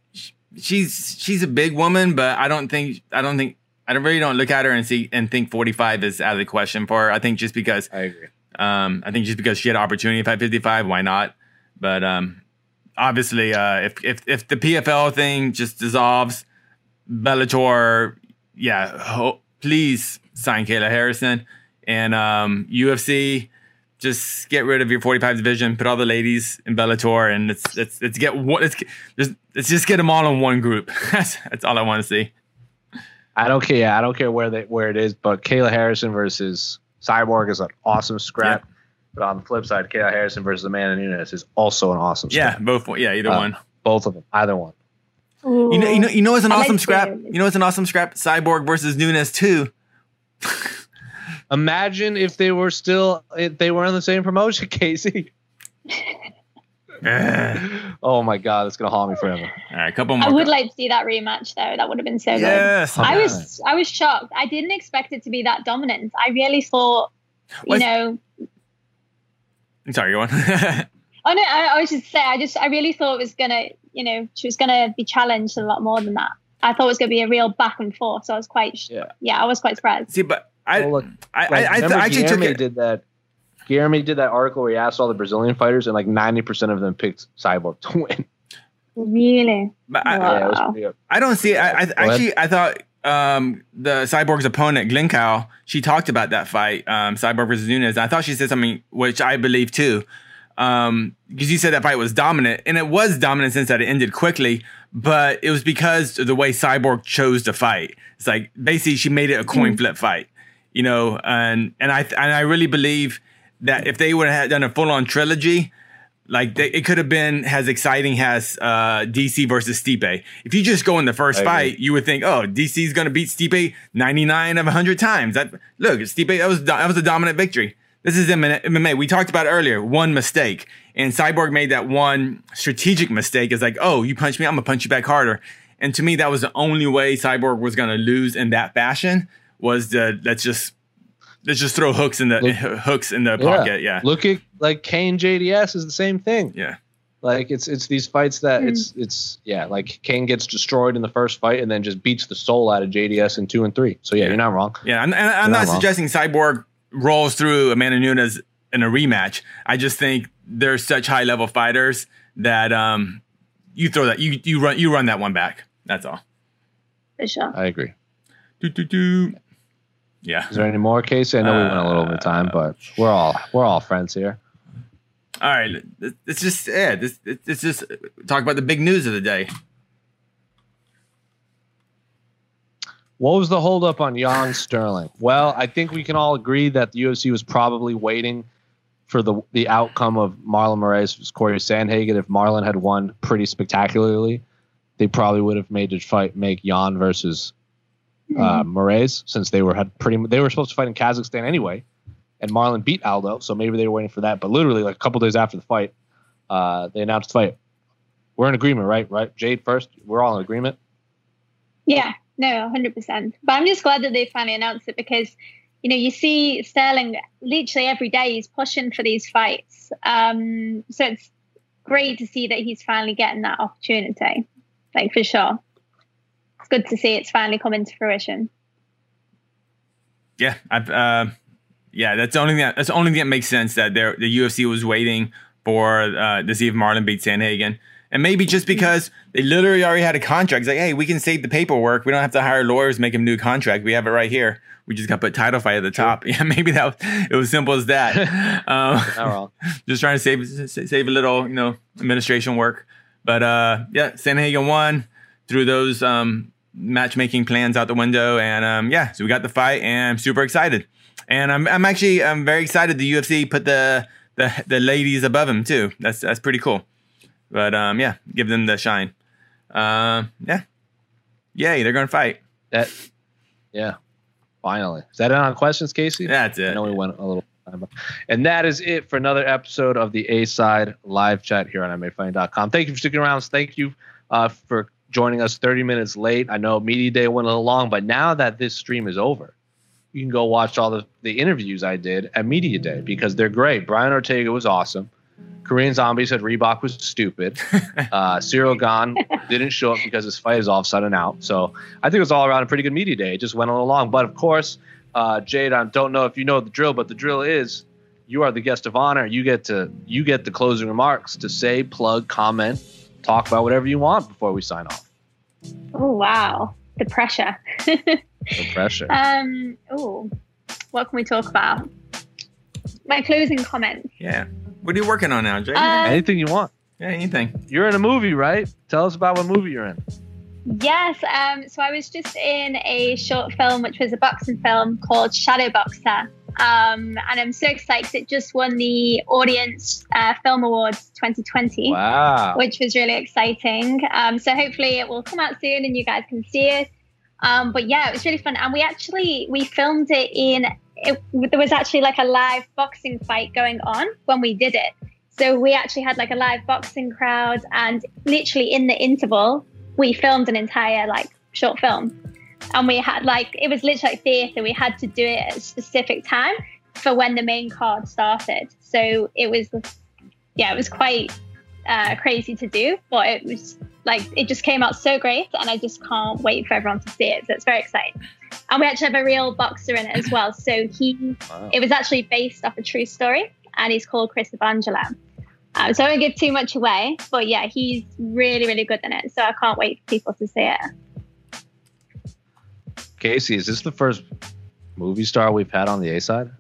she's she's a big woman, but I don't think I don't think I don't really don't look at her and see and think 45 is out of the question for her. I think just because I agree. Um, I think just because she had opportunity at 55, why not? But um, obviously, uh, if if if the PFL thing just dissolves, Bellator, yeah, ho- please sign Kayla Harrison and um, UFC. Just get rid of your 45 division, put all the ladies in Bellator, and let's let's let's get what let's just let's just get them all in one group. that's that's all I want to see. I don't care. Yeah, I don't care where they where it is, but Kayla Harrison versus Cyborg is an awesome scrap. Yeah. But on the flip side, Kayla Harrison versus Amanda Nunes is also an awesome. Scrap. Yeah, both. Yeah, either uh, one. Both of them. Either one. Ooh. You know, you know, you know, it's an I awesome like scrap. You know, it's an awesome scrap. Cyborg versus Nunes too. Imagine if they were still if they were in the same promotion, Casey. oh my god, it's gonna haunt me forever. All right, a couple more. I would like to see that rematch though. That would have been so yes. good. I was I was shocked. I didn't expect it to be that dominant. I really thought, you What's, know. I'm sorry, go on. oh no, I, I was just say I just I really thought it was gonna, you know, she was gonna be challenged a lot more than that. I thought it was gonna be a real back and forth. So I was quite, yeah, yeah I was quite surprised. See, but I, well, look, I, I, I, I actually took it. Did that? Jeremy did that article where he asked all the Brazilian fighters, and like ninety percent of them picked Cyborg to win. Really? But I, wow. yeah, I don't see. I, I actually I thought um, the Cyborg's opponent Blencowe, she talked about that fight, um, Cyborg versus Nunes. I thought she said something which I believe too, because um, you said that fight was dominant, and it was dominant since that it ended quickly. But it was because of the way Cyborg chose to fight. It's like basically she made it a coin mm. flip fight you know, and and I and I really believe that if they would have done a full on trilogy, like they, it could have been as exciting as uh, DC versus Stipe. If you just go in the first fight, you would think, oh, DC is going to beat Stipe 99 of 100 times. That look, Stipe that was that was a dominant victory. This is MMA. We talked about earlier one mistake, and Cyborg made that one strategic mistake. Is like, oh, you punch me, I'm gonna punch you back harder. And to me, that was the only way Cyborg was gonna lose in that fashion was the let's just let's just throw hooks in the Look, hooks in the pocket. Yeah. Look at like Cain JDS is the same thing. Yeah. Like it's it's these fights that mm. it's it's yeah like Cain gets destroyed in the first fight and then just beats the soul out of JDS in two and three. So yeah, yeah. you're not wrong. Yeah, and, and I'm not, not suggesting Cyborg rolls through Amanda Nunes in a rematch. I just think they're such high level fighters that um you throw that you you run you run that one back. That's all. For sure. I agree. Do, do, do. Yeah. Is there any more, Casey? I know uh, we went a little over time, but we're all we're all friends here. All right, it's just yeah, this it's just talk about the big news of the day. What was the holdup on Yan Sterling? Well, I think we can all agree that the UFC was probably waiting for the the outcome of Marlon Moraes versus Corey Sandhagen. If Marlon had won pretty spectacularly, they probably would have made the fight make Yan versus uh, mm-hmm. Moraes since they were had pretty they were supposed to fight in Kazakhstan anyway, and Marlon beat Aldo, so maybe they were waiting for that. But literally, like a couple days after the fight, uh, they announced the fight. We're in agreement, right? Right, Jade. First, we're all in agreement. Yeah, no, hundred percent. But I'm just glad that they finally announced it because you know you see Sterling literally every day he's pushing for these fights. Um, so it's great to see that he's finally getting that opportunity, like for sure it's good to see it's finally coming to fruition. Yeah, I've, uh, yeah, that's the only thing that, that's the only thing that makes sense that the UFC was waiting for uh, to see if Marlon beat Sandhagen. And maybe just because they literally already had a contract, it's like, hey, we can save the paperwork. We don't have to hire lawyers, make a new contract. We have it right here. We just got to put title fight at the top. Sure. Yeah, maybe that was, it was simple as that. um, just trying to save save a little, you know, administration work. But uh, yeah, Sandhagen won through those um, matchmaking plans out the window. And um, yeah, so we got the fight, and I'm super excited. And I'm I'm actually I'm very excited. The UFC put the the the ladies above him too. That's that's pretty cool. But um, yeah, give them the shine. Uh, yeah, yay, they're gonna fight. That yeah, finally. Is that it on questions, Casey? That's it. I know we went a little. And that is it for another episode of the A Side live chat here on MMAfighting.com. Thank you for sticking around. Thank you uh, for joining us 30 minutes late. I know Media Day went a little long, but now that this stream is over, you can go watch all the, the interviews I did at Media Day because they're great. Brian Ortega was awesome. Korean Zombie said Reebok was stupid. Uh, Ciryl Gane didn't show up because his fight is all of a sudden out. So I think it was all around a pretty good media day. It just went a little long. But of course, uh, Jade, I don't know if you know the drill, but the drill is you are the guest of honor. You get to you get the closing remarks to say, plug, comment, talk about whatever you want before we sign off. Oh wow, the pressure. the pressure. Um. Oh, what can we talk about? my closing comments. Yeah. What are you working on now, Jay? Uh, anything you want. Yeah, anything. You're in a movie, right? Tell us about what movie you're in. Yes. Um, so I was just in a short film, which was a boxing film called Shadow Boxer. Um, and I'm so excited it just won the Audience uh, Film Awards 2020, wow. which was really exciting. Um, so hopefully it will come out soon and you guys can see it. Um, but yeah, it was really fun, and we actually we filmed it in. It, there was actually like a live boxing fight going on when we did it. So we actually had like a live boxing crowd, and literally in the interval, we filmed an entire like short film and we had like it was literally like theatre. We had to do it at a specific time for when the main card started. So it was, yeah, it was quite uh, crazy to do, but it was like it just came out so great, and I just can't wait for everyone to see it. So it's very exciting. And we actually have a real boxer in it as well. So he, wow. it was actually based off a true story, and he's called Chris Evangelo. Um, so I won't give too much away, but yeah, he's really, really good in it. So I can't wait for people to see it. Casey, is this the first movie star we've had on the A side?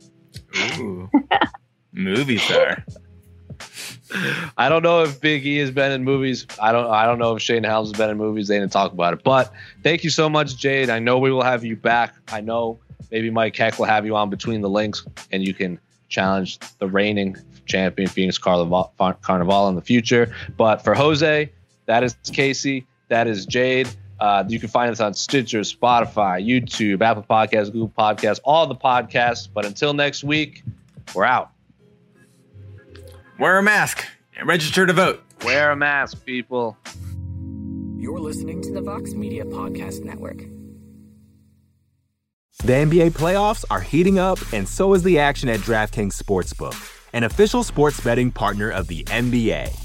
Ooh, movie star. I don't know if Big E has been in movies. I don't. I don't know if Shane Helms has been in movies. They didn't talk about it. But thank you so much, Jade. I know we will have you back. I know maybe Mike Heck will have you on between the links, and you can challenge the reigning champion Phoenix Carnevale, Carnevale in the future. But for Jose, that is Casey. That is Jade. Uh, you can find us on Stitcher, Spotify, YouTube, Apple Podcasts, Google Podcasts, all the podcasts. But until next week, we're out. Wear a mask and register to vote. Wear a mask, people. You're listening to the Vox Media Podcast Network. The NBA playoffs are heating up, and so is the action at DraftKings Sportsbook, an official sports betting partner of the NBA.